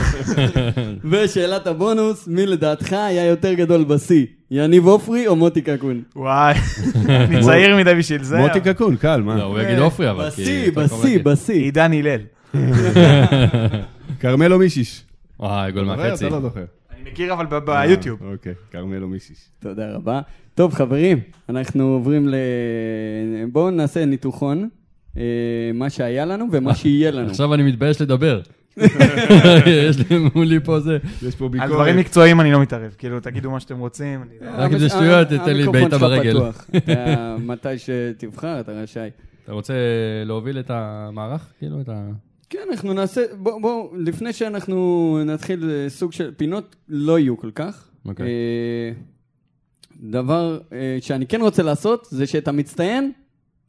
ושאלת הבונוס, מי לדעתך היה יותר גדול בשיא? יניב עופרי או מוטי קקון? וואי, אני צעיר מדי בשביל זה. מוטי קקון, קל, מה? לא, הוא יגיד עופרי, אבל... בשיא, בשיא, קורא- בשיא. עידן הלל. כרמלו מישיש. וואי, גול? מהחצי. אתה לא זוכר. מכיר אבל ביוטיוב. אה, אוקיי, כרמלו מישיש. תודה רבה. טוב, חברים, אנחנו עוברים ל... בואו נעשה ניתוחון, אה, מה שהיה לנו ומה שיהיה לנו. עכשיו אני מתבייש לדבר. יש לי מולי פה זה. יש פה על ביקורת. דברים מקצועיים אני לא מתערב. כאילו, תגידו מה שאתם רוצים. לא- רק אם זה שטויות, תתן לי המיקרופון בעיטה שלך ברגל. מתי שתבחר, אתה רשאי. אתה רוצה להוביל את המערך? כאילו, את ה... כן, אנחנו נעשה, בואו, בוא, לפני שאנחנו נתחיל אה, סוג של פינות, לא יהיו כל כך. אוקיי. אה, דבר אה, שאני כן רוצה לעשות, זה שאת המצטיין,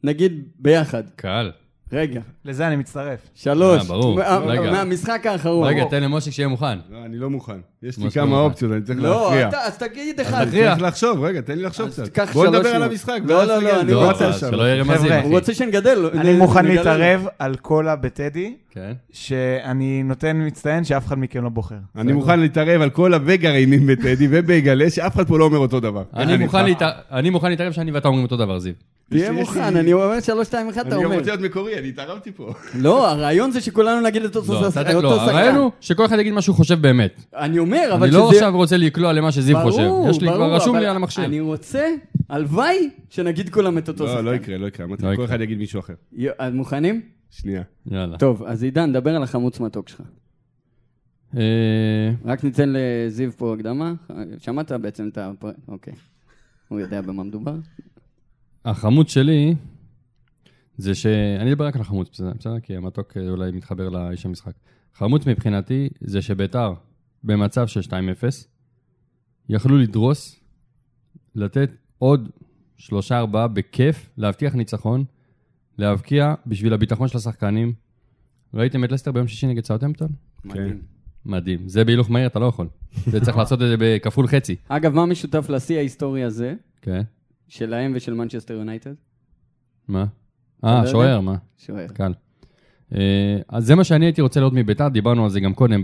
נגיד ביחד. קל. רגע, לזה אני מצטרף. שלוש. אה, ברור. רגע. מהמשחק האחרון. רגע, תן למושיק שיהיה מוכן. לא, אני לא מוכן. יש לי כמה? אופציות, אני צריך לא, להכריע. אתה, אז תגיד אחד. תכריע. צריך לחשוב, רגע, תן לי לחשוב קצת. בוא נדבר על. המשחק. לא, לא, נגיע לא, אני. לא, רוצה. שלא יהיה רמזים. הוא רוצה שנגדל. אני מוכן. להתערב על קולה בטדי, כן. שאני נותן מצטיין שאף אחד מכם לא בוחר. אני מוכן להתערב על כל וגרעינים בטדי ובייגלה, שאף אחד פה לא אומר אותו דבר. אני מוכן? להתערב- אני שאני ואתה אומרים אותו דבר, זיו. תהיה מוכן, אני אומר שלוש, שתיים, אחד, אתה אני גם אומר. רוצה להיות מקורי, אני התערבתי פה. לא, הרעיון זה שכולנו נגיד את אותו לא, שחקן. אתה- לא, הרעיון הוא שכל אחד יגיד מה שהוא חושב באמת. אני אומר, אבל אני שזה... לא עכשיו רוצה לקלוע למה שזיו ברור, חושב. יש לי כבר רשום לי על המחשב. אני רוצה, הלוואי, שנגיד כולם את אותו לא, שחקן. לא יקרה, לא יקרה. לא כל. אחד יגיד מישהו אחר. אז מוכנים? שנייה. יאללה. טוב, אז עידן, דבר על החמוץ מתוק שלך. אה, רק ניתן לזיו פה הקדמה. שמעת בעצם את ה... אוקיי. הוא יודע במה מדובר? החמוד שלי זה ש... אני אדבר רק על החמוץ, בסדר? בסדר? כי המתוק אה, אולי מתחבר לאיש המשחק. חמוץ מבחינתי זה שביתר במצב של 2-0, יכלו לדרוס, לתת עוד שלושה ארבעה בכיף, להבטיח ניצחון, להבקיע בשביל הביטחון של השחקנים. ראיתם את לסטר ביום שישי נגד סאוטהמפטון? מדהים. מדהים. זה בהילוך מהיר אתה לא יכול. זה צריך לעשות את זה בכפול חצי. אגב, מה משותף לשיא ההיסטורי הזה, כן. שלהם ושל מנצ'סטר יונייטד? מה? לא אה? שוער, מה? שוער. קל. אה, אז זה מה שאני הייתי רוצה לראות מביתר, דיברנו על זה גם קודם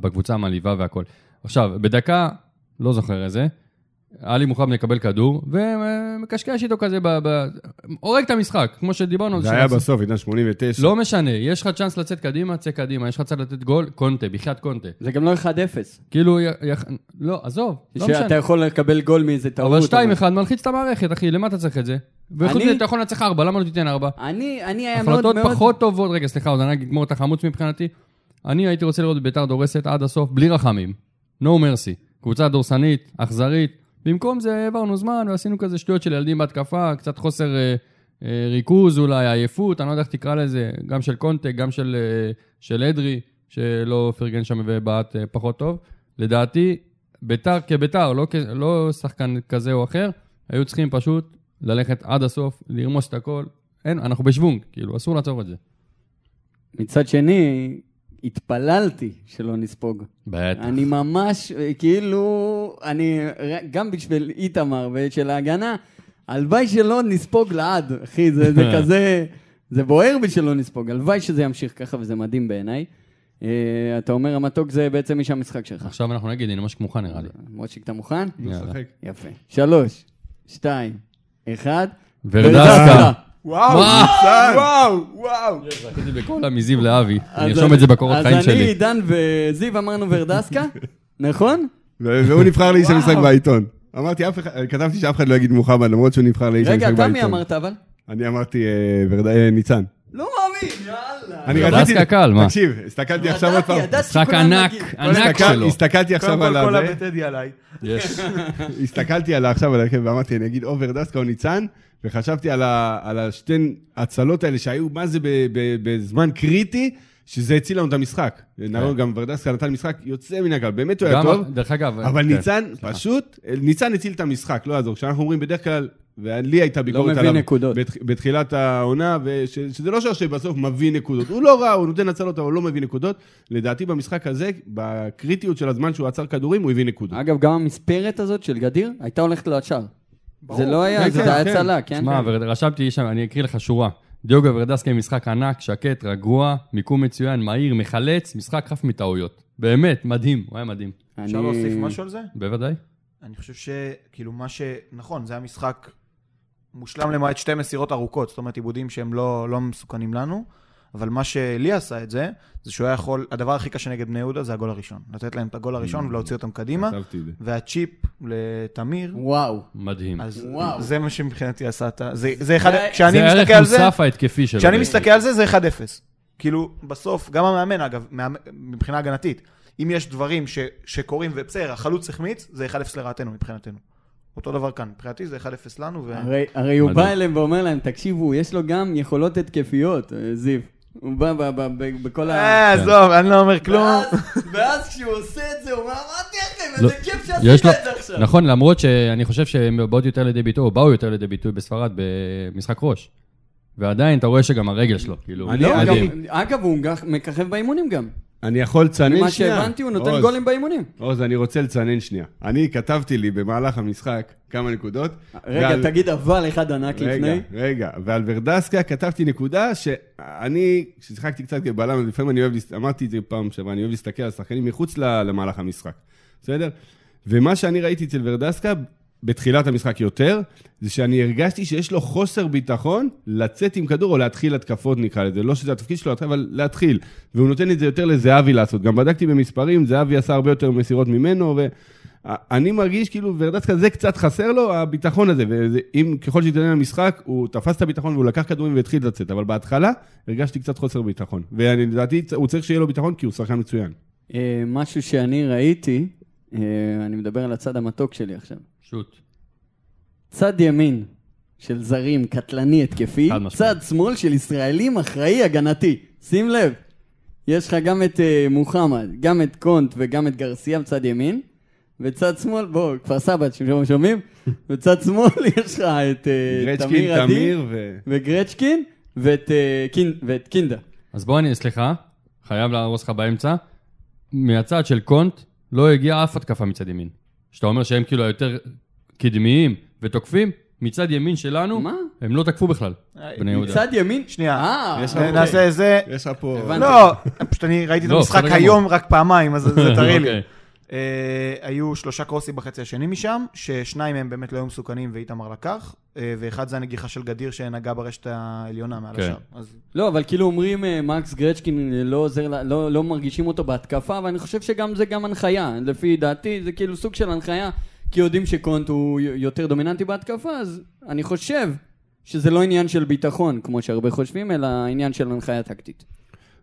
בקבוצה המעליבה והכל. עכשיו, בדקה, לא זוכר איזה, עלי מוחמד מקבל כדור, ומקשקש איתו כזה, ב- ב- הורג את המשחק, כמו שדיברנו זה היה בסוף, עידן 89. לא משנה, יש לך צ'אנס לצאת קדימה, צא קדימה, יש לך צ'אנס לתת גול, קונטה, בחייאת קונטה. זה גם לא 1-0. כאילו, י- לא, עזוב, לא משנה. שאתה יכול לקבל גול מאיזה טעות. אבל או שתיים משהו. אחד מלחיץ את המערכת, אחי, למה אתה צריך את זה? וחוץ מזה, אתה יכול לנצח ארבע, למה לא תיתן ארבע? אני, אני היה מאוד החלטות מאוד... פחות טובות, רגע, סליחה, עוד אני רק אגמור את החמוץ מבחינתי. אני הייתי רוצה לראות ביתר דורסת עד הסוף, בלי רחמים. No mercy. קבוצה דורסנית, אכזרית. במקום זה העברנו זמן ועשינו כזה שטויות של ילדים בהתקפה, קצת חוסר אה, אה, ריכוז אולי, עייפות, אני לא יודע איך תקרא לזה, גם של קונטה, גם של, אה, של אדרי, שלא פרגן שם ובעט אה, פחות טוב. לדעתי, ביתר כביתר, לא, לא שחקן כזה או אחר, היו צריכים פשוט ללכת עד הסוף, לרמוס את הכל. אין, אנחנו בשוונג, כאילו, אסור לעצור את זה. מצד שני, התפללתי שלא נספוג. בטח. אני ממש, כאילו, אני, גם בשביל איתמר ושל ההגנה, הלוואי שלא נספוג לעד, אחי, זה, זה כזה, זה בוער בי שלא נספוג, הלוואי שזה ימשיך ככה וזה מדהים בעיניי. אה, אתה אומר, המתוק זה בעצם איש המשחק שלך. עכשיו אנחנו נגיד, הנה משהו מוכן נראה לי. מושיק, אתה מוכן? יאללה. יפה. שלוש, שתיים, אחד. ורדסקה. וואו? ניצן! וואו, וואו. זכיתי בקולה מזיו לאבי. אני ארשום את זה בקורות חיים אז אני, שלי. עידן וזיו אמרנו ורדסקה, נכון? והוא נבחר לאיש המשחק בעיתון. אמרתי, אף אחד, כתבתי שאף אחד לא יגיד מוחמד, למרות שהוא נבחר לאיש רגע, המשחק אתה בעיתון. מי אמרת אבל? אני אמרתי אה, אה, ניצן. לא מאמין, יאללה. אני ורדסקה רציתי... קל, מה? תקשיב, הסתכלתי עכשיו עוד פעם. משחק ענק. ענק שלו. הסתכלתי קודם עכשיו כל, על כל הזה, הבטדי עליי. יש. הסתכלתי על עכשיו על ההרכב ואמרתי, אני אגיד או ורדסקה או ניצן, וחשבתי על השתי הצלות האלה שהיו, מה זה בזמן קריטי, שזה הציל לנו את המשחק. נראה גם ורדסקה נתן משחק יוצא מן הכלל, באמת הוא היה גם- טוב. דרך אגב... אבל כן. ניצן, פשוט, ניצן הציל את המשחק, לא יעזור. כשאנחנו אומרים בדרך כלל, ולי הייתה ביקורת מביא עליו נקודות. בת- בתחילת העונה, וש- שזה לא שוער שבסוף מביא נקודות. הוא לא רע, הוא נותן הצלות, אבל הוא לא מביא נקודות. לדעתי במשחק הזה, בקריטיות של הזמן שהוא עצר כדורים, הוא הביא נקודות. אגב, גם המספרת הזאת של גדיר הייתה הולכת לו לשער. זה לא היה, כן, זה כן, היה כן. הצלה, כן? שמע, רשמתי שם, אני אקריא לך שורה. דיוגו ורדסקה עם משחק ענק, שקט, רגוע, מיקום מצוין, מהיר, מחלץ, משחק חף מטעויות. באמת, מדהים, הוא היה מדהים. אפשר להוסיף משהו על זה? בוודאי. אני חושב שכאילו מה ש... נכון, זה היה משחק מושלם למעט שתי מסירות ארוכות, זאת אומרת עיבודים שהם לא, לא מסוכנים לנו, אבל מה שלי עשה את זה, זה שהוא היה יכול, הדבר הכי קשה נגד בני יהודה זה הגול הראשון. לתת להם את הגול הראשון ולהוציא אותם קדימה, זה. והצ'יפ לתמיר, וואו. מדהים. אז וואו. זה מה שמבחינתי עשה את ה... זה, זה אחד... זה- כשאני זה מסתכל הערך על זה, מוסף ההתקפי שלו. כשאני. מסתכל על זה, זה 1-0. כאילו, בסוף, גם המאמן, אגב, מאמן- מבחינה הגנתית, אם יש דברים ש, שקורים, ובסדר, החלוץ החמיץ, זה 1-0 לרעתנו מבחינתנו. אותו דבר כאן, מבחינתי זה 1-0 לנו, ו... הרי- הרי הוא. בא אליהם ואומר להם, תקשיבו, יש לו גם יכולות התקפיות, אה, זיו. הוא בא בכל ה... אה, עזוב, אני לא אומר כלום. ואז- כשהוא עושה את זה, הוא אומר, אמרתי לכם, לא, איזה כיף יש שעשית את זה עכשיו. נכון, למרות שאני חושב שהם באות יותר לידי ביטוי, או באו יותר לידי ביטוי בספרד במשחק ראש. ועדיין אתה רואה שגם הרגל שלו, כאילו, לא, מדהים. אגב, הוא מככב באימונים גם. אני יכול לצנן ממה שנייה. שהבנתי, הוא נותן עוז, גולים באימונים. עוז, אני רוצה לצנן שנייה. אני כתבתי לי במהלך המשחק כמה נקודות. רגע, ועל- תגיד אבל אחד ענק רגע, לפני. רגע, ועל ורדסקה כתבתי נקודה שאני, כששיחקתי קצת כבלם, אז לפעמים אני אוהב, אמרתי את זה פעם שעברה, אני אוהב להסתכל על שחקנים מחוץ ל- למהלך המשחק, בסדר? ומה שאני ראיתי אצל ורדסקה, בתחילת המשחק יותר, זה שאני הרגשתי שיש לו חוסר ביטחון לצאת עם כדור או להתחיל התקפות נקרא לזה, לא שזה התפקיד שלו, אבל להתחיל. והוא נותן את זה יותר לזהבי לעשות. גם בדקתי במספרים, זהבי עשה הרבה יותר מסירות ממנו, ואני מרגיש כאילו ורדסקה זה קצת חסר לו, הביטחון הזה, ואם ככל שהתעניין למשחק, הוא תפס את הביטחון והוא לקח כדורים והתחיל לצאת, אבל בהתחלה הרגשתי קצת חוסר ביטחון. ואני לדעתי, הוא צריך שיהיה לו ביטחון כי הוא שחקן מצוין. אה, משהו שאני ראיתי, אה, אני מדבר על הצד המתוק שלי עכשיו. שוט. צד ימין של זרים, קטלני, התקפי. צד שמאל של ישראלים, אחראי, הגנתי. שים לב, יש לך גם את אה, מוחמד, גם את קונט וגם את גרסיה בצד ימין, וצד שמאל, בוא, כפר סבא, אתם שומעים? בצד שמאל יש לך את גרצ'קין, תמיר עדי, ו... וגרצ'קין, ואת, אה, קין- ואת קינדה. אז בוא אני, סליחה, חייב להרוס לך באמצע. מהצד של קונט לא הגיעה אף התקפה מצד ימין. שאתה אומר שהם כאילו היותר קדמיים ותוקפים, מצד ימין שלנו, מה? הם לא תקפו בכלל, בני יהודה. מצד ימין? שנייה. אה, יש לך אוקיי. נעשה זה... יש לך פה... לא, פשוט אני ראיתי את לא, המשחק. היום רק פעמיים, אז זה טרי לי. אוקיי. אה, היו שלושה קרוסים בחצי השני משם, ששניים מהם באמת לא היו מסוכנים ואיתמר לקח, אה, ואחד זה הנגיחה של גדיר שנגע ברשת העליונה מעל כן. השאר. לא, אבל כאילו אומרים, אה, מקס גרצ'קין אה, לא עוזר, לא, לא מרגישים אותו בהתקפה, ואני חושב שגם זה גם הנחיה. לפי דעתי, זה כאילו סוג של הנחיה, כי יודעים שקונט הוא יותר דומיננטי בהתקפה, אז אני חושב שזה לא עניין של ביטחון, כמו שהרבה חושבים, אלא עניין של הנחיה טקטית.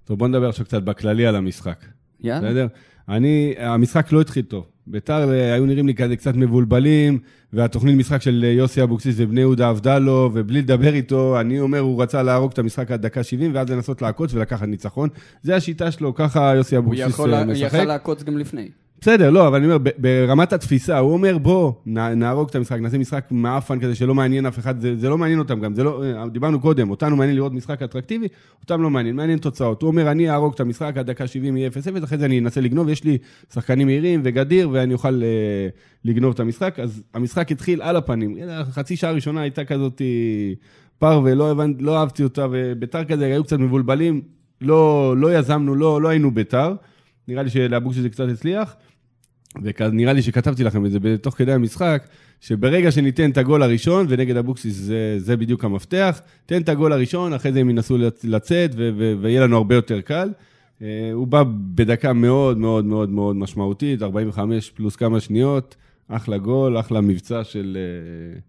טוב, בוא נדבר עכשיו קצת בכללי על המשחק. יאללה. בסדר? אני, המשחק לא התחיל טוב. ביתר אה, היו נראים לי כזה קצת מבולבלים, והתוכנית משחק של אה, יוסי אבוקסיס ובני יהודה עבדה לו, ובלי לדבר איתו, אני אומר, הוא רצה להרוג את המשחק עד דקה 70, ואז לנסות לעקוץ ולקחת ניצחון. זה השיטה שלו, ככה יוסי הוא אבוקסיס יכול, אה, משחק. יכל לעקוץ גם לפני. בסדר, לא, אבל אני אומר, ברמת התפיסה, הוא אומר, בוא, נהרוג את המשחק, נעשה משחק מעפן כזה שלא מעניין אף אחד, זה, זה לא מעניין אותם גם, זה לא, דיברנו קודם, אותנו מעניין לראות משחק אטרקטיבי, אותם לא מעניין, מעניין תוצאות. הוא אומר, אני אהרוג את המשחק, עד דקה 70 יהיה 0-0, אחרי זה אני אנסה לגנוב, יש לי שחקנים מהירים וגדיר, ואני אוכל אה, לגנוב את המשחק. אז המשחק התחיל על הפנים. חצי שעה ראשונה הייתה כזאת אה, פרווה, לא, הבנ- לא אהבתי אותה, וביתר כזה היו קצת מבולבלים, לא, לא יזמנו, לא, לא היינו ביתר. נראה לי שלאבוקסיס זה קצת הצליח. ונראה לי שכתבתי לכם את זה בתוך כדי המשחק, שברגע שניתן את הגול הראשון, ונגד אבוקסיס זה, זה בדיוק המפתח, תן את הגול הראשון, אחרי זה הם ינסו לצ- לצאת, ו- ו- ויהיה לנו הרבה יותר קל. אה, הוא בא בדקה מאוד מאוד מאוד מאוד משמעותית, 45 פלוס כמה שניות, אחלה גול, אחלה מבצע של אה,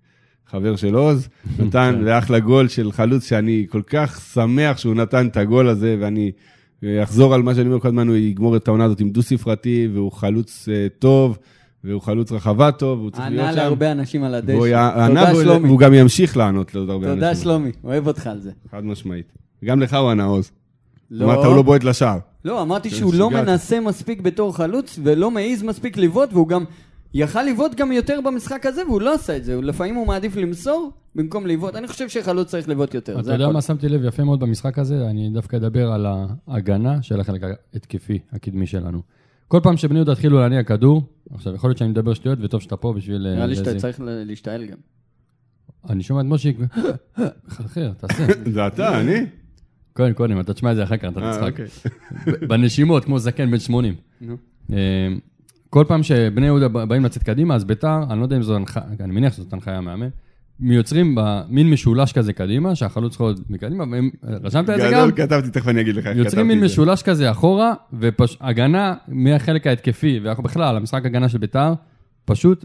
חבר של עוז, נתן, ואחלה גול של חלוץ שאני כל כך שמח שהוא נתן את הגול הזה, ואני אחזור על מה שאני אומר כל הזמן, הוא יגמור את העונה הזאת עם דו-ספרתי, והוא חלוץ אה, טוב, והוא חלוץ רחבה טוב, והוא צריך להיות ענה שם. להרבה אנשים על הדשא. ענה תודה והוא- שלומי. והוא גם ימשיך לענות לעוד הרבה אנשים. תודה שלומי, אוהב אותך על זה. חד משמעית. גם לך הוא ענה עוז. לא. אמרת, הוא לא בועט לשער. לא, אמרתי כן, שהוא לא. מנסה מספיק בתור חלוץ, ולא מעז מספיק לבעוט, והוא גם יכל לבעוט גם יותר במשחק הזה, והוא לא עשה את זה. לפעמים הוא מעדיף למסור במקום לבעוט. אני חושב שחלוץ צריך לבעוט יותר. אתה יודע הכל. מה שמתי לב יפה מאוד במשחק הזה? אני דווקא אדבר על ההגנה של החלק ההתקפי, הקדמי שלנו. כל פעם שבני יהודה התחילו להניע כדור, עכשיו יכול להיות שאני מדבר שטויות וטוב שאתה פה בשביל... אה, נראה לי שאתה. צריך להשתעל גם. אני שומע את מושיק, חרחר, תעשה. זה אתה, אני? קודם, קודם, אתה תשמע את זה אחר כך, אתה אה, תצחק. אוקיי. בנשימות, כמו זקן בן 80. כל פעם שבני יהודה באים לצאת קדימה, אז ביתר, אני לא יודע אם זו הנחיה, אני מניח שזאת הנחיה מהמם, יוצרים במין משולש כזה קדימה, שהחלוץ יכול להיות מקדימה, והם, רשמת את זה גם? גדול, כתבתי, תכף אני אגיד לך איך כתבתי יוצרים מין. משולש כזה אחורה, והגנה מהחלק ההתקפי, ובכלל, המשחק הגנה של ביתר, פשוט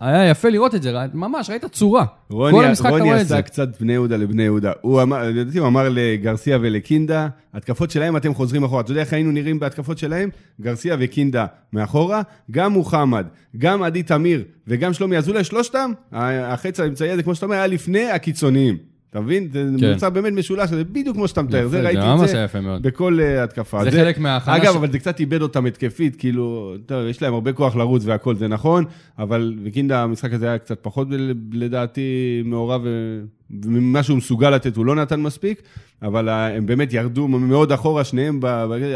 היה יפה לראות את זה, ממש, ראית צורה. כל רוני, המשחק אתה רוני רואה את זה. עשה קצת בני יהודה לבני יהודה. הוא אמר, לדעתי הוא אמר לגרסיה ולקינדה, התקפות שלהם אתם חוזרים אחורה. אתה יודע איך היינו נראים בהתקפות שלהם? גרסיה וקינדה מאחורה, גם מוחמד, גם עדי תמיר וגם שלומי אזולאי, שלושתם, החץ האמצעי הזה, כמו שאתה אומר, היה לפני הקיצוניים. אתה מבין? זה כן. מוצר באמת משולש, זה בדיוק כמו שאתה מתאר. זה זה ראיתי את זה. בכל אה, התקפה. זה חלק מההכנה אגב, ש- אבל זה קצת איבד אותם התקפית, כאילו, טוב, יש להם הרבה כוח לרוץ והכל, זה נכון, אבל וקינדה, המשחק הזה היה קצת פחות לדעתי מעורב, ו- וממה שהוא מסוגל לתת הוא לא נתן מספיק, אבל הם באמת ירדו מאוד אחורה, שניהם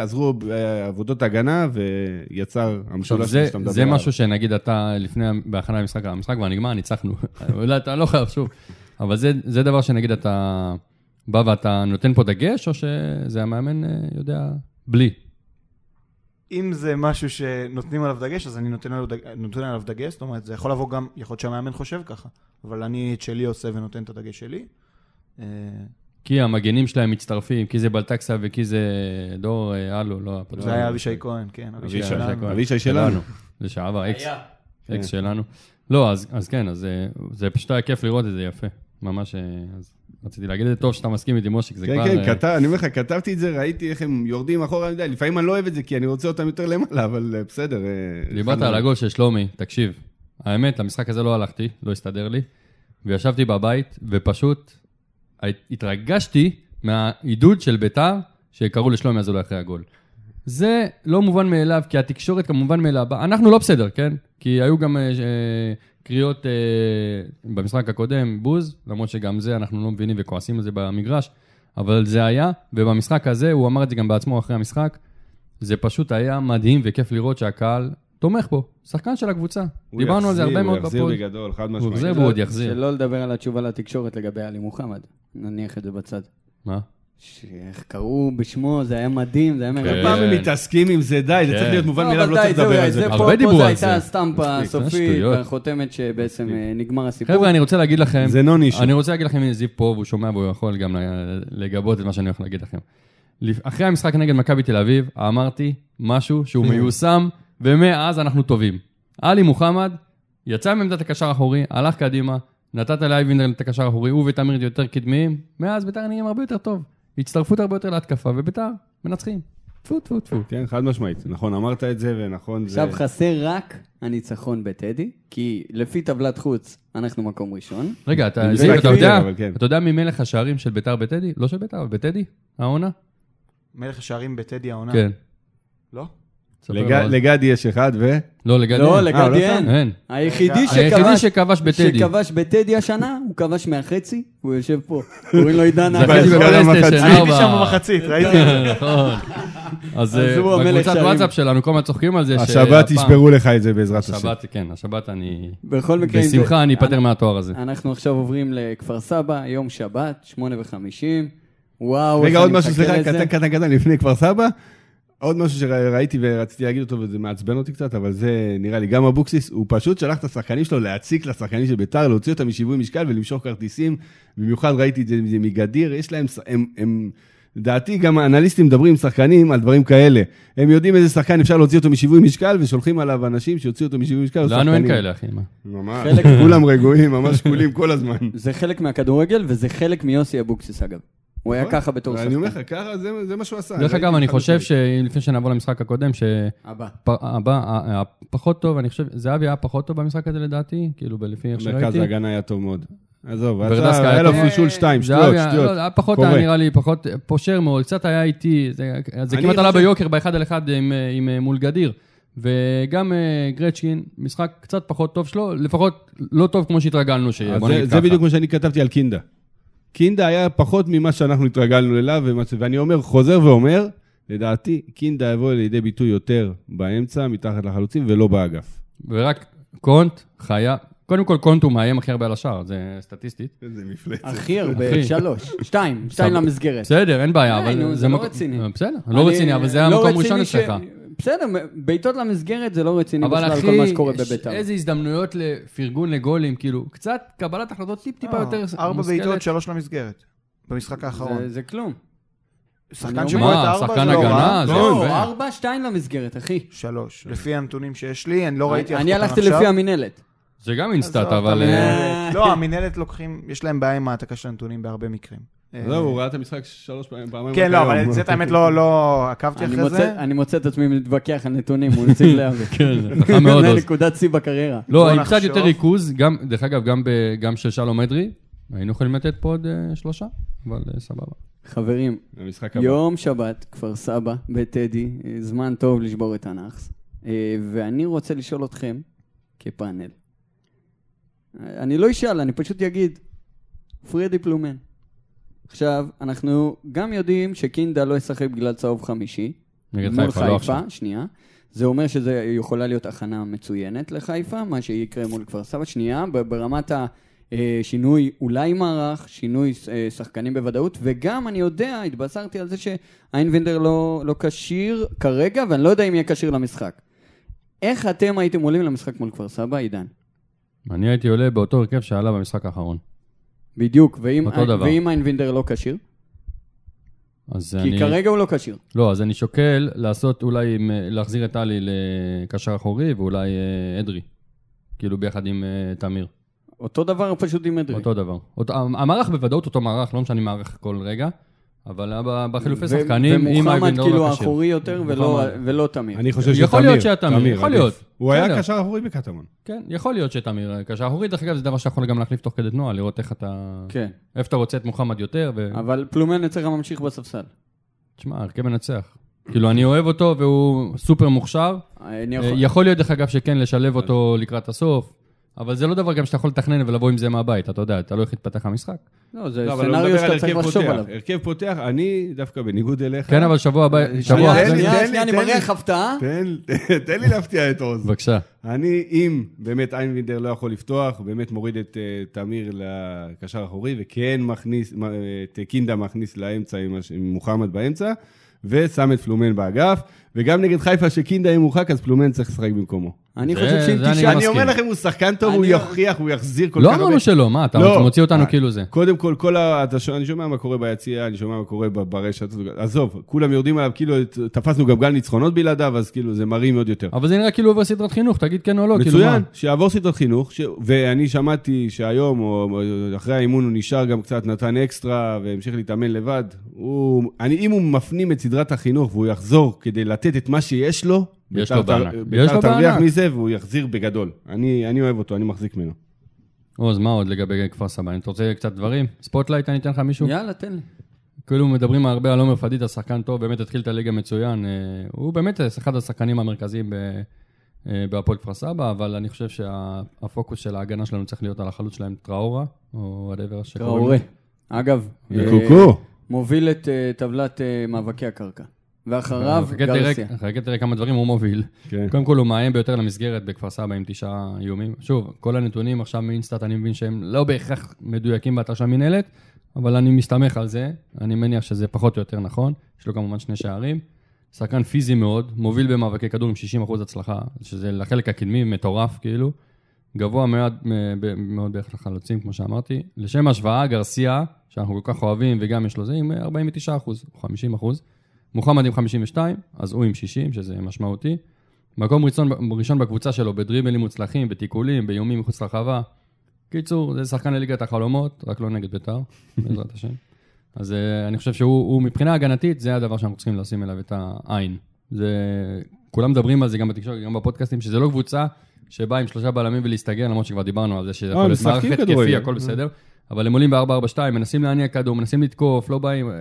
עזרו בעבודות הגנה, ויצר המשולש זה, שאתה מדבר זה עליו. משהו שנגיד אתה לפני, בהכנה למשחק, המשחק כבר נגמר, ניצחנו. אולי אתה לא חייב שוב. אבל זה, זה דבר שנגיד אתה בא ואתה נותן פה דגש, או שזה המאמן אה, יודע בלי? אם זה משהו שנותנים עליו דגש, אז אני נותן עליו, דג... נותן עליו דגש, זאת אומרת, זה יכול לבוא גם, יכול להיות שהמאמן חושב ככה, אבל אני את שלי עושה ונותן את הדגש שלי. אה, כי המגנים שלהם מצטרפים, כי זה בלטקסה וכי זה דור אה, אלו, לא... זה היה אבישי כהן, כן, אבישי שלנו. אבישי שלנו. לשעבר, אקס. אקס שלנו. לא, אז, כן, אז אה, זה פשוט היה כיף לראות את זה יפה. ממש, אה, אז רציתי להגיד את זה טוב שאתה מסכים איתי, מושיק, זה כן, כבר... כן, אה, כתב, אני אומר לך, כתבתי את זה, ראיתי איך הם יורדים אחורה מדי, לפעמים אני לא אוהב את זה, כי אני רוצה אותם יותר למעלה, אבל אה, בסדר. דיברת על הגול של שלומי, תקשיב, האמת, למשחק הזה לא הלכתי, לא הסתדר לי, וישבתי בבית, ופשוט התרגשתי מהעידוד של ביתר, שקראו לשלומי אזולאי אחרי הגול. זה לא מובן מאליו, כי התקשורת כמובן מאליו, אנחנו לא בסדר, כן? כי היו גם אה, קריאות אה, במשחק הקודם, בוז, למרות שגם זה אנחנו לא מבינים וכועסים על זה במגרש, אבל זה היה, ובמשחק הזה, הוא אמר את זה גם בעצמו אחרי המשחק, זה פשוט היה מדהים וכיף לראות שהקהל תומך בו, שחקן של הקבוצה. הוא דיברנו על זה יחזיר, הרבה מאוד הוא יחזיר בפוד. בגדול, חד הוא משמעית. יחזיר והוא עוד יחזיר. שלא לדבר על התשובה לתקשורת לגבי עלי מוחמד. נניח את זה בצד. מה? שאיך קראו בשמו, זה היה מדהים, זה היה כן. מרגש. פעם הם מתעסקים עם זה, די, זה כן. צריך להיות מובן לא, מאליו, לא צריך לדבר על זה. הרבה פה- פה דיברו על הייתה זה. הסטמפה מספיק, זה הסופית, שטויות. החותמת שבעצם אה, נגמר הסיפור. חבר'ה, אני רוצה להגיד לכם, זה לא נישו. אני רוצה להגיד לכם, הנה זיו פה והוא שומע והוא יכול גם לגבות את מה שאני הולך להגיד לכם. אחרי המשחק נגד מכבי תל אביב, אמרתי משהו שהוא מיושם, ומאז אנחנו טובים. עלי מוחמד יצא מעמדת הקשר האחורי, הלך קדימה, נתת לאייבינדר את הקשר האחורי, הוא ותמיר יותר קדמיים, מאז ביתר נהיים הרבה יותר טוב. הצטרפות הרבה יותר להתקפה, וביתר מנצחים. טפו טפו טפו. כן, חד משמעית. נכון, אמרת את זה, ונכון, זה... עכשיו חסר רק הניצחון בטדי, כי לפי טבלת חוץ, אנחנו מקום ראשון. רגע, אתה, זה זיו, אתה יודע, כן. אתה יודע מי מלך השערים של ביתר בטדי? לא של ביתר, בטדי? העונה? מלך השערים בטדי העונה. כן. לא? לגדי יש אחד, ו... לא, לגדי. לא, אין. לגדי אה, לא אין. שם? אין. היחידי היחידי שכבש... בטדי. שכבש בטדי השנה, הוא כבש מהחצי, הוא יושב פה. קוראים לו עידן המחצית. הייתי שם 4. במחצית, ראיתי. נכון. אז אה, בקבוצת. וואטסאפ שלנו, כל הזמן צוחקים על זה. השבת ישברו לך את זה בעזרת השם. השבת, כן, השבת אני... בכל מקרה, בשמחה אני אפטר מהתואר הזה. אנחנו עכשיו עוברים לכפר סבא, יום שבת, שמונה וחמישים. וואו, איך רגע, עוד אני משהו, מחכה סליחה, לזה. קטן, קטן, קטן, לפני כפר סבא. עוד משהו שראיתי ורציתי להגיד אותו, וזה מעצבן אותי קצת, אבל זה נראה לי, גם אבוקסיס, הוא פשוט שלח את השחקנים שלו להציק לשחקנים של ביתר, להוציא אותם משיווי משקל ולמשוך כרטיסים. במיוחד ראיתי את זה זה מגדיר, יש להם, הם, הם, לדעתי גם האנליסטים מדברים עם שחקנים על דברים כאלה. הם יודעים איזה שחקן אפשר להוציא אותו משיווי משקל, ושולחים עליו אנשים שיוציאו אותו משיווי משקל. לנו אין. כאלה, אחי. מה? ממש, חלק- כולם רגועים, ממש שקולים כל הזמן. זה חלק מהכדורגל, וזה חלק מיוסי אבוקסיס אגב. הוא היה ככה בתור נכון. אני אומר שחקן. לך, ככה זה זה מה שהוא עשה. דרך אגב, אני חושב. שלפני שנעבור למשחק הקודם, הבא. שהבא, הפחות טוב, אני חושב, זהבי היה פחות טוב במשחק הזה לדעתי, כאילו, לפי איך מרכז שראיתי. ההגנה היה טוב מאוד. עזוב, היה לו טוב. פרישול שתיים, זהבי שטויות, היה- שטויות. לא, היה פחות. היה נראה לי פחות פושר מאוד, קצת היה איטי, זה כמעט עלה ביוקר באחד על אחד עם, אה, אה, מול גדיר. וגם אה, גרצ'קין, משחק קצת פחות טוב שלו, לפחות לא טוב כמו שהתרגלנו שיהיה, בוא זה-. בדיוק מה שאני כתבתי על קינדה. קינדה היה פחות ממה שאנחנו התרגלנו אליו, ואני אומר, חוזר ואומר, לדעתי, קינדה יבוא לידי ביטוי יותר באמצע, מתחת לחלוצים, ולא באגף. ורק קונט, חיה, קודם כל קונט הוא מאיים הכי הרבה על השער, זה סטטיסטית. איזה מפלצת. הכי הרבה. שלוש. שתיים, שתיים. למסגרת. בסדר, אין בעיה, די, אבל זה זה לא רציני. בסדר, לא רציני, אבל זה לא המקום רציני ראשון ש- אצלך. בסדר, בעיטות למסגרת זה לא רציני אבל בכלל, כל מה אחי, שקורה יש בביתר. איזה הזדמנויות לפרגון לגולים, כאילו, קצת קבלת החלטות טיפ-טיפה יותר אה, ארבע מושכלת. בעיטות, שלוש למסגרת. במשחק האחרון. זה- זה כלום. שחקן אני שבועט ארבע שחקן זה לא רע. לא. ארבע, שתיים למסגרת, אחי. שלוש. לפי הנתונים שיש לי, אני לא ראיתי אני אותם הלכתי. לפי המינהלת. זה גם אינסטאט, אבל... אה, לא, המינהלת לוקחים, יש להם בעיה עם העתקה של הנתונים בהרבה מקרים. עזוב, הוא ראה את המשחק שלוש פעמים, פעמיים. כן, לא. אבל זה האמת לא לא עקבתי אחרי זה. אני מוצא את עצמי מתווכח על נתונים מול נציג לאבי. כן, זה חכם מאוד. זה. נקודת שיא בקריירה. לא, עם קצת. יותר ריכוז, גם, דרך אגב, גם של שלום אדרי, היינו יכולים לתת פה עוד אה, שלושה, אבל אה, סבבה. חברים. יום שבת, כפר סבא, בטדי, אה, זמן טוב לשבור את הנאחס. אה, ואני רוצה לשאול אתכם, כפאנל, אה, אני לא אשאל, אני פשוט אגיד, פרדי פלומן. עכשיו, אנחנו גם יודעים שקינדה לא ישחק בגלל צהוב חמישי. נגד חיפה, לא עכשיו. שנייה. זה אומר שזה יכולה להיות הכנה מצוינת לחיפה, מה שיקרה מול כפר סבא. שנייה, ברמת השינוי אולי מערך, שינוי אה, שחקנים בוודאות, וגם אני יודע, התבשרתי על זה שאיינבינדר לא, לא כשיר כרגע, ואני לא יודע אם יהיה כשיר למשחק. איך אתם הייתם עולים למשחק מול כפר סבא, עידן? אני הייתי עולה באותו הרכב שעלה במשחק האחרון. בדיוק, ואם, אותו דבר. ואם איינבינדר לא כשיר? אז כי אני... כרגע הוא לא כשיר. לא, אז אני שוקל לעשות אולי, אה, להחזיר את טלי לקשר אחורי, ואולי אה, אדרי. כאילו ביחד עם אה, תמיר. אותו דבר פשוט עם אדרי. אותו דבר. אותו, המערך בוודאות אותו מערך, לא משנה מערך כל רגע, אבל בחילופי שחקנים, אם ומוחמד כאילו לא כשיר. האחורי יותר ולא, תמיר. אני חושב יכול שתמיר. להיות שהיה תמיר, יכול. להיות. הוא היה. קשר אחורי בקטמון. כן, יכול להיות שתמיר אה, קשר אחורי, דרך אגב, זה דבר שיכול גם להחליף תוך כדי תנועה, לראות איך אתה... כן, איפה אתה רוצה את מוחמד יותר. אבל פלומן אצלך ממשיך בספסל. תשמע, הרכב מנצח. כאילו, אני אוהב אותו והוא סופר מוכשר. אה, יכול... יכול להיות, דרך אגב, שכן, לשלב אותו לקראת הסוף, אבל זה לא דבר גם שאתה יכול לתכנן ולבוא עם זה מהבית, אתה יודע, אתה לא איך יתפתח המשחק. לא, זה לא, סצנריו על שאתה צריך לחשוב פותח. עליו. הרכב פותח, אני דווקא בניגוד אליך. כן, אבל שבוע הבא, שבוע אחרי... שנייה, אני לי. מריח הפתעה. תן, תן לי להפתיע את עוז. בבקשה. אני, אם באמת איינבינדר לא יכול לפתוח, באמת מוריד את אה, תמיר לקשר האחורי, וכן מכניס, מ- אה, את קינדה מכניס לאמצע עם מוחמד באמצע, ושם את פלומן באגף, וגם נגד חיפה שקינדה יהיה מורחק, אז פלומן צריך לשחק במקומו. אני זה- חושב שאם תשאל... מסכים. אני אומר לכם, הוא שחקן טוב, הוא יוכיח, הוא יחזיר כל כך לא הרבה. אמרנו שלא, מה, אתה לא. מוציא אותנו אה, כאילו זה. קודם כל, כל ה... אני שומע מה קורה ביציאה, אני שומע מה קורה ברשת, עזוב, כולם יורדים עליו, כאילו תפסנו גם גל ניצחונות בלעדיו, אז כאילו זה מראים עוד יותר. אבל זה נראה כאילו עובר סדרת חינוך, תגיד כן או לא, כאילו מה. מצוין, שיעבור סדרת חינוך, ש... ואני שמעתי שהיום, או אחרי האימון, הוא נשאר גם קצת, נתן אקסטרה והמשיך להתאמן לבד. הוא... אני, אם הוא מפנים את סדרת החינוך והוא יחזור כדי לתת את מה שיש לו, יש בית"ר לו בענק. יש בית"ר לו תרוויח בענק. מזה והוא יחזיר בגדול. אני, אני אוהב אותו, אני מחזיק ממנו. עוז, מה עוד לגבי כפר סבא? אתה רוצה קצת דברים? spotlight, אני אתן לך מישהו? יאללה, תן לי. כאילו מדברים הרבה על עומר פדידה, שחקן טוב, באמת התחיל את הליגה מצוין. אה, הוא באמת אחד השחקנים המרכזיים אה, בהפועל כפר סבא, אבל אני חושב שהפוקוס של ההגנה שלנו צריך להיות על החלוץ שלהם, טראורה, או whatever שקוראים לו. טראורי. אגב, אה. מוביל את אה, טבלת אה, מאבקי הקרקע. ואחריו, תראה- גרסיה. חכה תראה כמה דברים הוא מוביל. כן. קודם כל הוא מאיים ביותר למסגרת בכפר סבא עם תשעה איומים. שוב, כל הנתונים עכשיו מאינסטאט אני מבין שהם לא בהכרח מדויקים באתר של המינהלת, אבל אני מסתמך על זה, אני מניח שזה פחות או יותר נכון. יש לו כמובן שני שערים. שחקן פיזי מאוד, מוביל במאבקי כדור עם 60% הצלחה, שזה לחלק הקדמי מטורף כאילו. גבוה מאוד, מאוד ביחס לחלוצים, כמו שאמרתי. לשם השוואה, גרסיה, שאנחנו כל כך אוהבים וגם יש לו זה, עם 49% או 50%. מוחמד עם 52, אז הוא עם 60, שזה משמעותי. מקום ראשון, ראשון בקבוצה שלו בדריבלים מוצלחים, בתיקולים, באיומים מחוץ לרחבה. קיצור, זה שחקן לליגת החלומות, רק לא נגד בית"ר, בעזרת השם. אז uh, אני חושב שהוא הוא, מבחינה הגנתית, זה הדבר שאנחנו צריכים לשים אליו את העין. זה, כולם מדברים על זה גם בתקשורת, גם בפודקאסטים, שזה לא קבוצה שבאה עם שלושה בלמים ולהסתגר, למרות שכבר דיברנו על זה שזה אה, יכול להיות התקפי, כדורגל. הכל בסדר. אבל הם עולים ב-4-4-2, מנסים להניע כדור, מנסים לתקוף, לא באים. אה,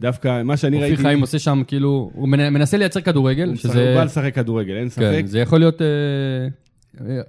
דווקא מה שאני אופיר ראיתי... חיים עושה שם, כאילו, הוא מנ- מנסה לייצר כדורגל, הוא שזה... הוא בא לשחק כדורגל, אין ספק. כן, זה יכול להיות... אה,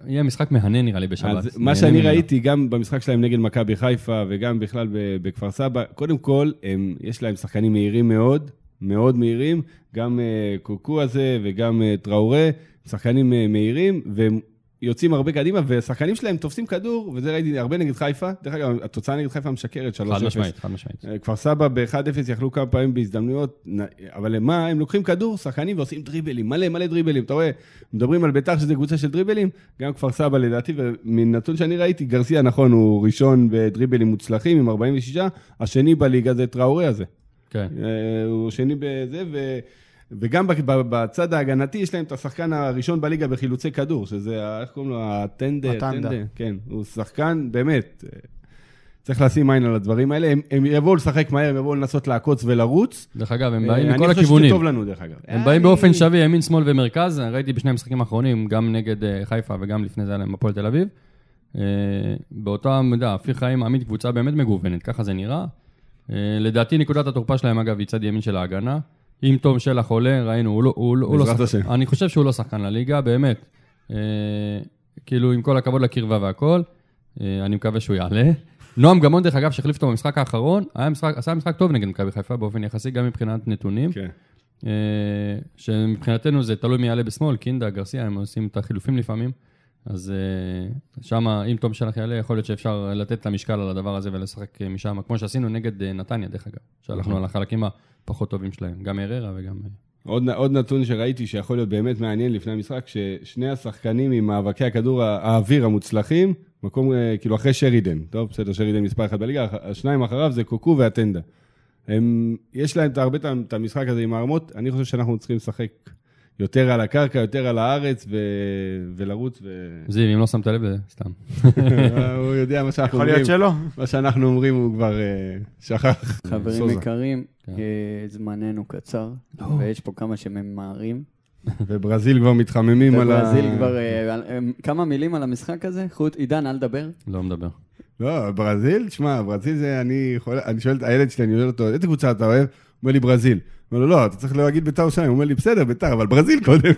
יהיה משחק מהנה נראה לי בשבת. אז מה שאני. ראיתי גם במשחק שלהם נגד מכבי חיפה וגם בכלל בכפר סבא, קודם כל, הם, יש להם שחקנים מהירים מאוד, מאוד מהירים, גם קוקו הזה וגם טראורה, שחקנים מהירים, והם יוצאים הרבה קדימה, והשחקנים שלהם תופסים כדור, וזה ראיתי הרבה נגד חיפה. דרך אגב, התוצאה נגד חיפה משקרת, 3-0. חד משמעית, חד משמעית. אה, כפר סבא ב-1-0 יכלו כמה פעמים בהזדמנויות, אבל מה, הם לוקחים כדור, שחקנים ועושים דריבלים, מלא מלא דריבלים. אתה רואה, מדברים על ביתר שזה קבוצה של דריבלים, גם כפר סבא לדעתי, ומנתון שאני ראיתי, גרסיה נכון, הוא ראשון בדריבלים מוצלחים עם 46, השני בליגה זה טראורי הזה. כן. אה, הוא שני בזה, ו... וגם בצד ההגנתי יש להם את השחקן הראשון בליגה בחילוצי כדור, שזה, איך קוראים לו? הטנדה. הטנדה. כן, הוא שחקן, באמת, אה, צריך לשים עין על הדברים האלה. הם, הם יבואו לשחק מהר, הם יבואו לנסות לעקוץ ולרוץ. דרך אגב, הם אה, באים אני מכל חושב הכיוונים. שזה טוב לנו, דרך אגב. הם באים באופן שווה, ימין, שמאל ומרכז. ראיתי בשני המשחקים האחרונים, גם נגד אה, חיפה וגם לפני זה היה להם הפועל תל אביב. באותה מידה, אופיר חיים מעמיד קבוצה באמת מגוונת, ככה זה נראה. אה, לדעתי נקודת התורפה שלהם, אגב, היא צד ימין של ההגנה. אם תום שלח עולה, ראינו, הוא לא... הוא, לא- הוא לא שחק- השם. אני חושב שהוא לא שחקן לליגה, באמת. אה, כאילו, עם כל הכבוד לקרבה והכל, אה, אני מקווה שהוא יעלה. נועם גמון, דרך אגב, שהחליף אותו במשחק האחרון, משחק, עשה משחק טוב נגד מכבי חיפה באופן יחסי, גם מבחינת נתונים. כן. אה, שמבחינתנו זה תלוי מי יעלה בשמאל, קינדה, גרסיה, הם עושים את החילופים לפעמים. אז שם, אם תום שלח יעלה, יכול להיות שאפשר לתת את המשקל על הדבר הזה ולשחק אה, משם, כמו שעשינו נגד אה, נתניה, דרך אגב. שהלכנו על החלקים הפחות טובים שלהם, גם הררה וגם... אה, עוד, עוד נתון שראיתי שיכול להיות באמת מעניין לפני המשחק, ששני השחקנים עם מאבקי הכדור האוויר המוצלחים, מקום, אה, כאילו אחרי שרידן, טוב, בסדר, שרידן מספר אחת בליגה, השניים אחריו זה קוקו ואטנדה. הם, יש להם הרבה את המשחק הזה עם הערמות, אני חושב שאנחנו צריכים לשחק יותר על הקרקע, יותר על הארץ, ו, ולרוץ, ו... זיו, אם לא שמת לב, זה סתם. הוא יודע מה שאנחנו יכול אומרים, להיות שלא. מה שאנחנו אומרים הוא כבר אה, שכח. חברים. יקרים, כן. אה, זמננו קצר, ויש פה כמה שממהרים. וברזיל כבר מתחממים על ה... בברזיל כבר... אה, אה, כמה מילים על המשחק הזה? חוט, עידן, אל תדבר. לא מדבר. לא, ברזיל, שמע, ברזיל זה, אני יכול, אני שואל את הילד שלי, אני שואל אותו, איזה קבוצה אתה אוהב? הוא אומר לי, ברזיל. אומר לו, לא, אתה צריך להגיד בית"ר ירושלים. הוא אומר לי, בסדר, בית"ר, אבל ברזיל קודם.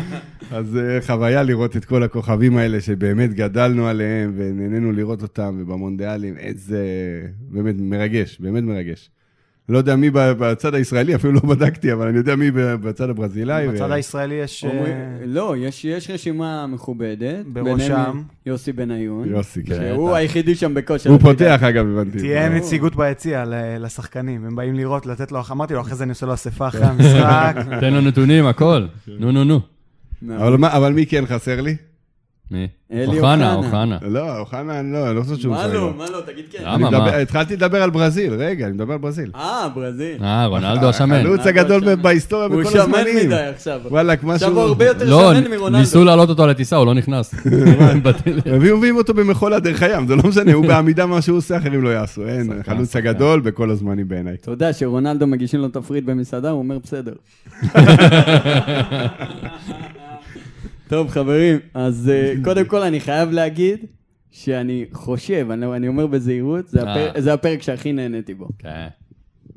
אז אה, חוויה לראות את כל הכוכבים האלה שבאמת גדלנו עליהם ונהנינו לראות אותם, ובמונדיאלים, איזה... באמת מרגש, באמת מרגש. לא יודע מי בצד הישראלי, אפילו לא בדקתי, אבל אני יודע מי בצד הברזילאי. בצד ו- הישראלי יש... אה, אומרים- לא, יש יש רשימה מכובדת. בראשם? יוסי בניון. יוסי, כן. שהוא היחידי שם בכושר. הוא. פותח, אגב, הבנתי. תהיה. נציגות ביציע ל- לשחקנים, הם באים לראות, לתת לו, אמרתי לו, אחרי זה אני עושה לו אספה אחרי כן. המשחק. תן לו נתונים, הכל. נו, נו, נו. אבל מה- אבל מי כן חסר לי? מי? אלי אוחנה, אוחנה. אוחנה. לא, אוחנה, אני לא, אני לא חושב שהוא מה משחק. לא, מה לא, תגיד כן. למה? מה? התחלתי לדבר על ברזיל, רגע, אני מדבר על ברזיל. אה, ברזיל. אה, רונלדו השמן. החלוץ הגדול שמן. בהיסטוריה הוא בכל שמן הזמנים. מדי עכשיו. וואלכ, משהו... עכשיו הוא הרבה יותר לא, שמן מרונלדו. ניסו להעלות אותו לטיסה, הוא לא נכנס. הביאו מביאים אותו במחולה דרך הים, זה לא משנה, הוא בעמידה מה שהוא עושה, אחרים לא יעשו. אין, החלוץ הגדול בכל הזמנים בעיניי. אתה יודע שרונלדו מגישים לו תפריט במסעדה, הוא אומר בסדר. טוב, חברים, אז אה, קודם כל אני חייב להגיד שאני חושב, אני אני אומר בזהירות, זה הפר- אה. זה הפרק שהכי נהניתי בו. כן.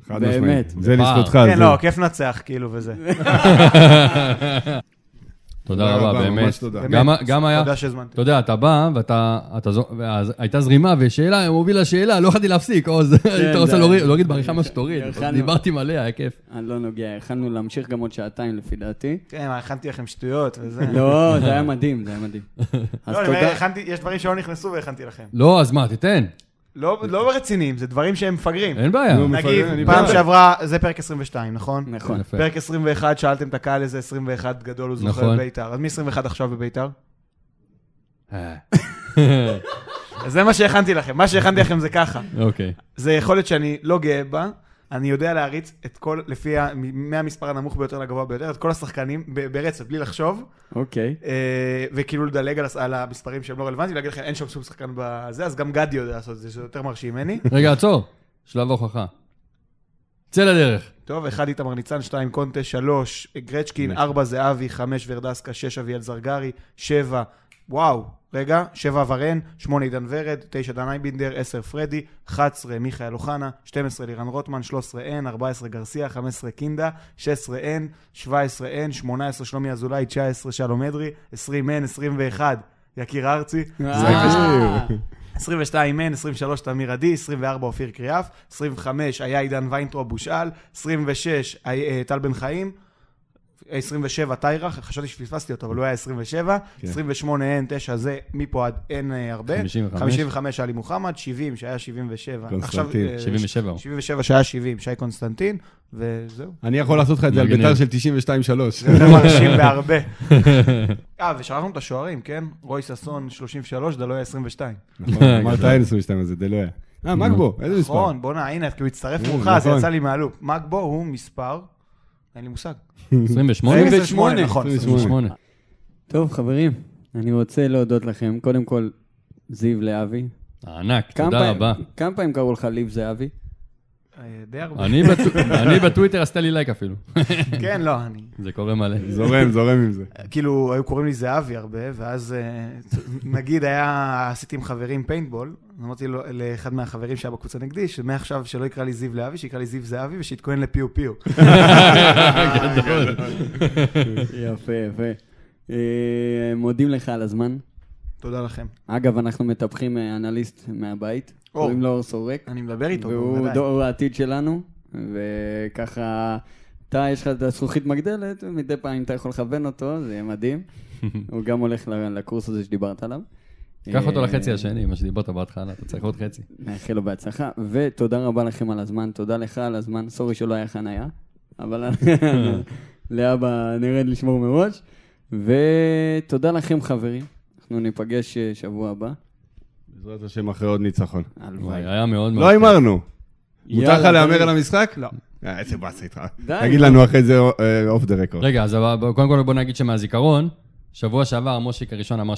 חד באמת. משמעית. זה פער. לזכותך. כן, זה- לא, כיף לנצח, כאילו, וזה. תודה רבה, באמת. ממש תודה. גם- גם היה, תודה שהזמנתי. אתה יודע, אתה בא, ואתה, הייתה זרימה ושאלה, מוביל לשאלה, לא יכולתי להפסיק, או זה, היית רוצה להוריד בעריכה מה שתוריד. דיברתי מלא, היה כיף. אני לא נוגע, יכלנו להמשיך גם עוד שעתיים לפי דעתי. כן, הכנתי לכם שטויות וזה. לא, זה היה מדהים, זה היה מדהים. לא, יש דברים שלא נכנסו והכנתי לכם. לא, אז מה, תיתן. לא לא רציניים, זה דברים שהם מפגרים. אין בעיה. נגיד, פעם. שעברה, זה פרק 22, נכון? נכון. פרק 21, שאלתם את הקהל איזה 21 גדול הוא זוכר נכון. בביתר. אז מי 21 עכשיו בביתר? אה, אז זה מה שהכנתי לכם. מה שהכנתי לכם זה ככה. אוקיי. זה יכול להיות שאני לא גאה בה, אני יודע להריץ את כל, לפי, ה- מ- מהמספר הנמוך ביותר לגבוה ביותר, את כל השחקנים ב- ברצף, בלי לחשוב, אוקיי. אה, וכאילו לדלג על, הס- על המספרים שהם לא רלוונטיים, להגיד לכם, אין שם שום שחקן בזה, אז גם גדי יודע לעשות את זה, שזה יותר מרשים ממני. רגע, עצור. שלב ההוכחה. צא לדרך. טוב, אחד איתמר ניצן, שתיים קונטה, שלוש גרצ'קין, ארבע זהבי, חמש ורדסקה, שש אביאל זרגרי, שבע, וואו, רגע, שבע ורן, שמונה עידן ורד, תשע דן אייבינדר, עשר פרדי, 11 מיכאל אוחנה, 12 לירן רוטמן, 13 אין, 14 גרסיה, 15 קינדה, 16 אין, 17 אין, 18 שלומי אזולאי, 19 שלום אדרי, 20 אין, 21 יקיר ארצי, אה, 22 מן, 23 תמיר עדי, 24 אופיר קריאף, 25 היה עידן ויינטרופ מושאל, 26 היה, אה, טל בן חיים, 27 טיירה, חשבתי שפספסתי אותו, אבל הוא היה 27, כן. 28 אין, 9 זה, מפה עד אין אה, הרבה, 55. 55 עלי מוחמד, 70 שהיה 77, קונסטנטין. אה, 77 הוא. 77 שהיה 70, שי קונסטנטין, וזהו. אני יכול לעשות לך את זה על. ביתר של 92-3. זה מרשים בהרבה. אה, ושכחנו את השוערים, כן? רוי ששון 33, דלויה 22. נכון, אמרת אין 22 הזה, זה לא היה. אה, מגבו, איזה מספר? נכון, בוא'נה, הנה, כי הוא הצטרף אה, מאוחר, זה נכון. יצא לי מהלופ. מגבו הוא מספר, אין לי מושג. 28? 28, נכון. 28. טוב, חברים, אני רוצה להודות לכם. קודם כל, זיו להבי. ענק, כמה תודה רבה. כמה פעמים קראו לך ליב זהבי? די הרבה. אני בטו- אני בטוויטר עשתה לי לייק אפילו. כן, לא, אני... זה קורה מלא. זורם, זורם עם זה. כאילו, היו קוראים לי זהבי הרבה, ואז אה, נגיד היה, עשיתי עם חברים פיינטבול, אמרתי לו, לאחד מהחברים שהיה בקבוצה נגדי, שמעכשיו שלא יקרא לי זיו להבי, שיקרא לי זיו זהבי ושיתכונן לפיו פיו. גדול. יפה, יפה. אה, מודים לך על הזמן. תודה לכם. אגב, אנחנו מטפחים אה, אנליסט מהבית. קוראים לו סורק, אני מדבר איתו, והוא בוודאי. דור העתיד שלנו, וככה, אתה, יש לך את הזכוכית מגדלת, ומדי פעם אתה יכול לכוון אותו, זה יהיה מדהים. הוא גם הולך לקורס הזה שדיברת עליו. קח אותו אה, לחצי השני, מה שדיברת בהתחלה, אתה צריך עוד חצי. נאחל לו בהצלחה, ותודה רבה לכם על הזמן, תודה לך על הזמן, סורי שלא היה חנייה, אבל לאבא נרד לשמור מראש, ותודה לכם חברים, אנחנו ניפגש אה, שבוע הבא. בעזרת השם אחרי עוד ניצחון. הלוואי. וואי, היה מאוד מאוד... לא הימרנו. מותר לך להמר. על המשחק? לא. אה, איזה באסה איתך. די, תגיד נו. לנו אחרי זה אוף דה רקורד. רגע, אז קודם כל בוא נגיד שמהזיכרון, שבוע שעבר מושיק הראשון אמר 2-0,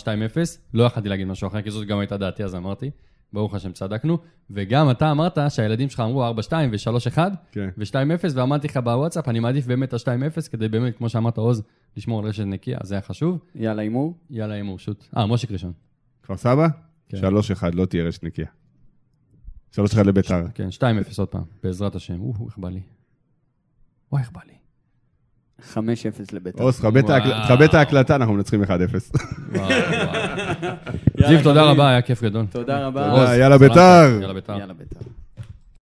לא יכולתי להגיד משהו אחר, כי זאת גם הייתה דעתי, אז אמרתי. ברוך השם צדקנו. וגם אתה אמרת שהילדים שלך אמרו 4-2 ו-3-1 כן. ו-2-0, ואמרתי לך בוואטסאפ, אני מעדיף באמת את ה-2-0, כדי באמת, כמו שאמרת עוז, לשמור על רשת נקייה, אז זה היה חשוב. יאללה, הימור. יאללה, הימור, שוט. אה, מושיק ראשון. כפר סבא? כן. 3-1, לא תהיה רשת נקייה. 3-1 לביתר. כן, 2-0 עוד פעם, בעזרת השם. או, איך בא לי. וואי, איך בא לי. 5-0 לביתר. עוז, תכבד את ההקלטה, אנחנו מנצחים 1-0. וואו, וואו. יאללה, זיו, תודה. רבה, היה כיף גדול. תודה רבה. יאללה ביתר. יאללה ביתר.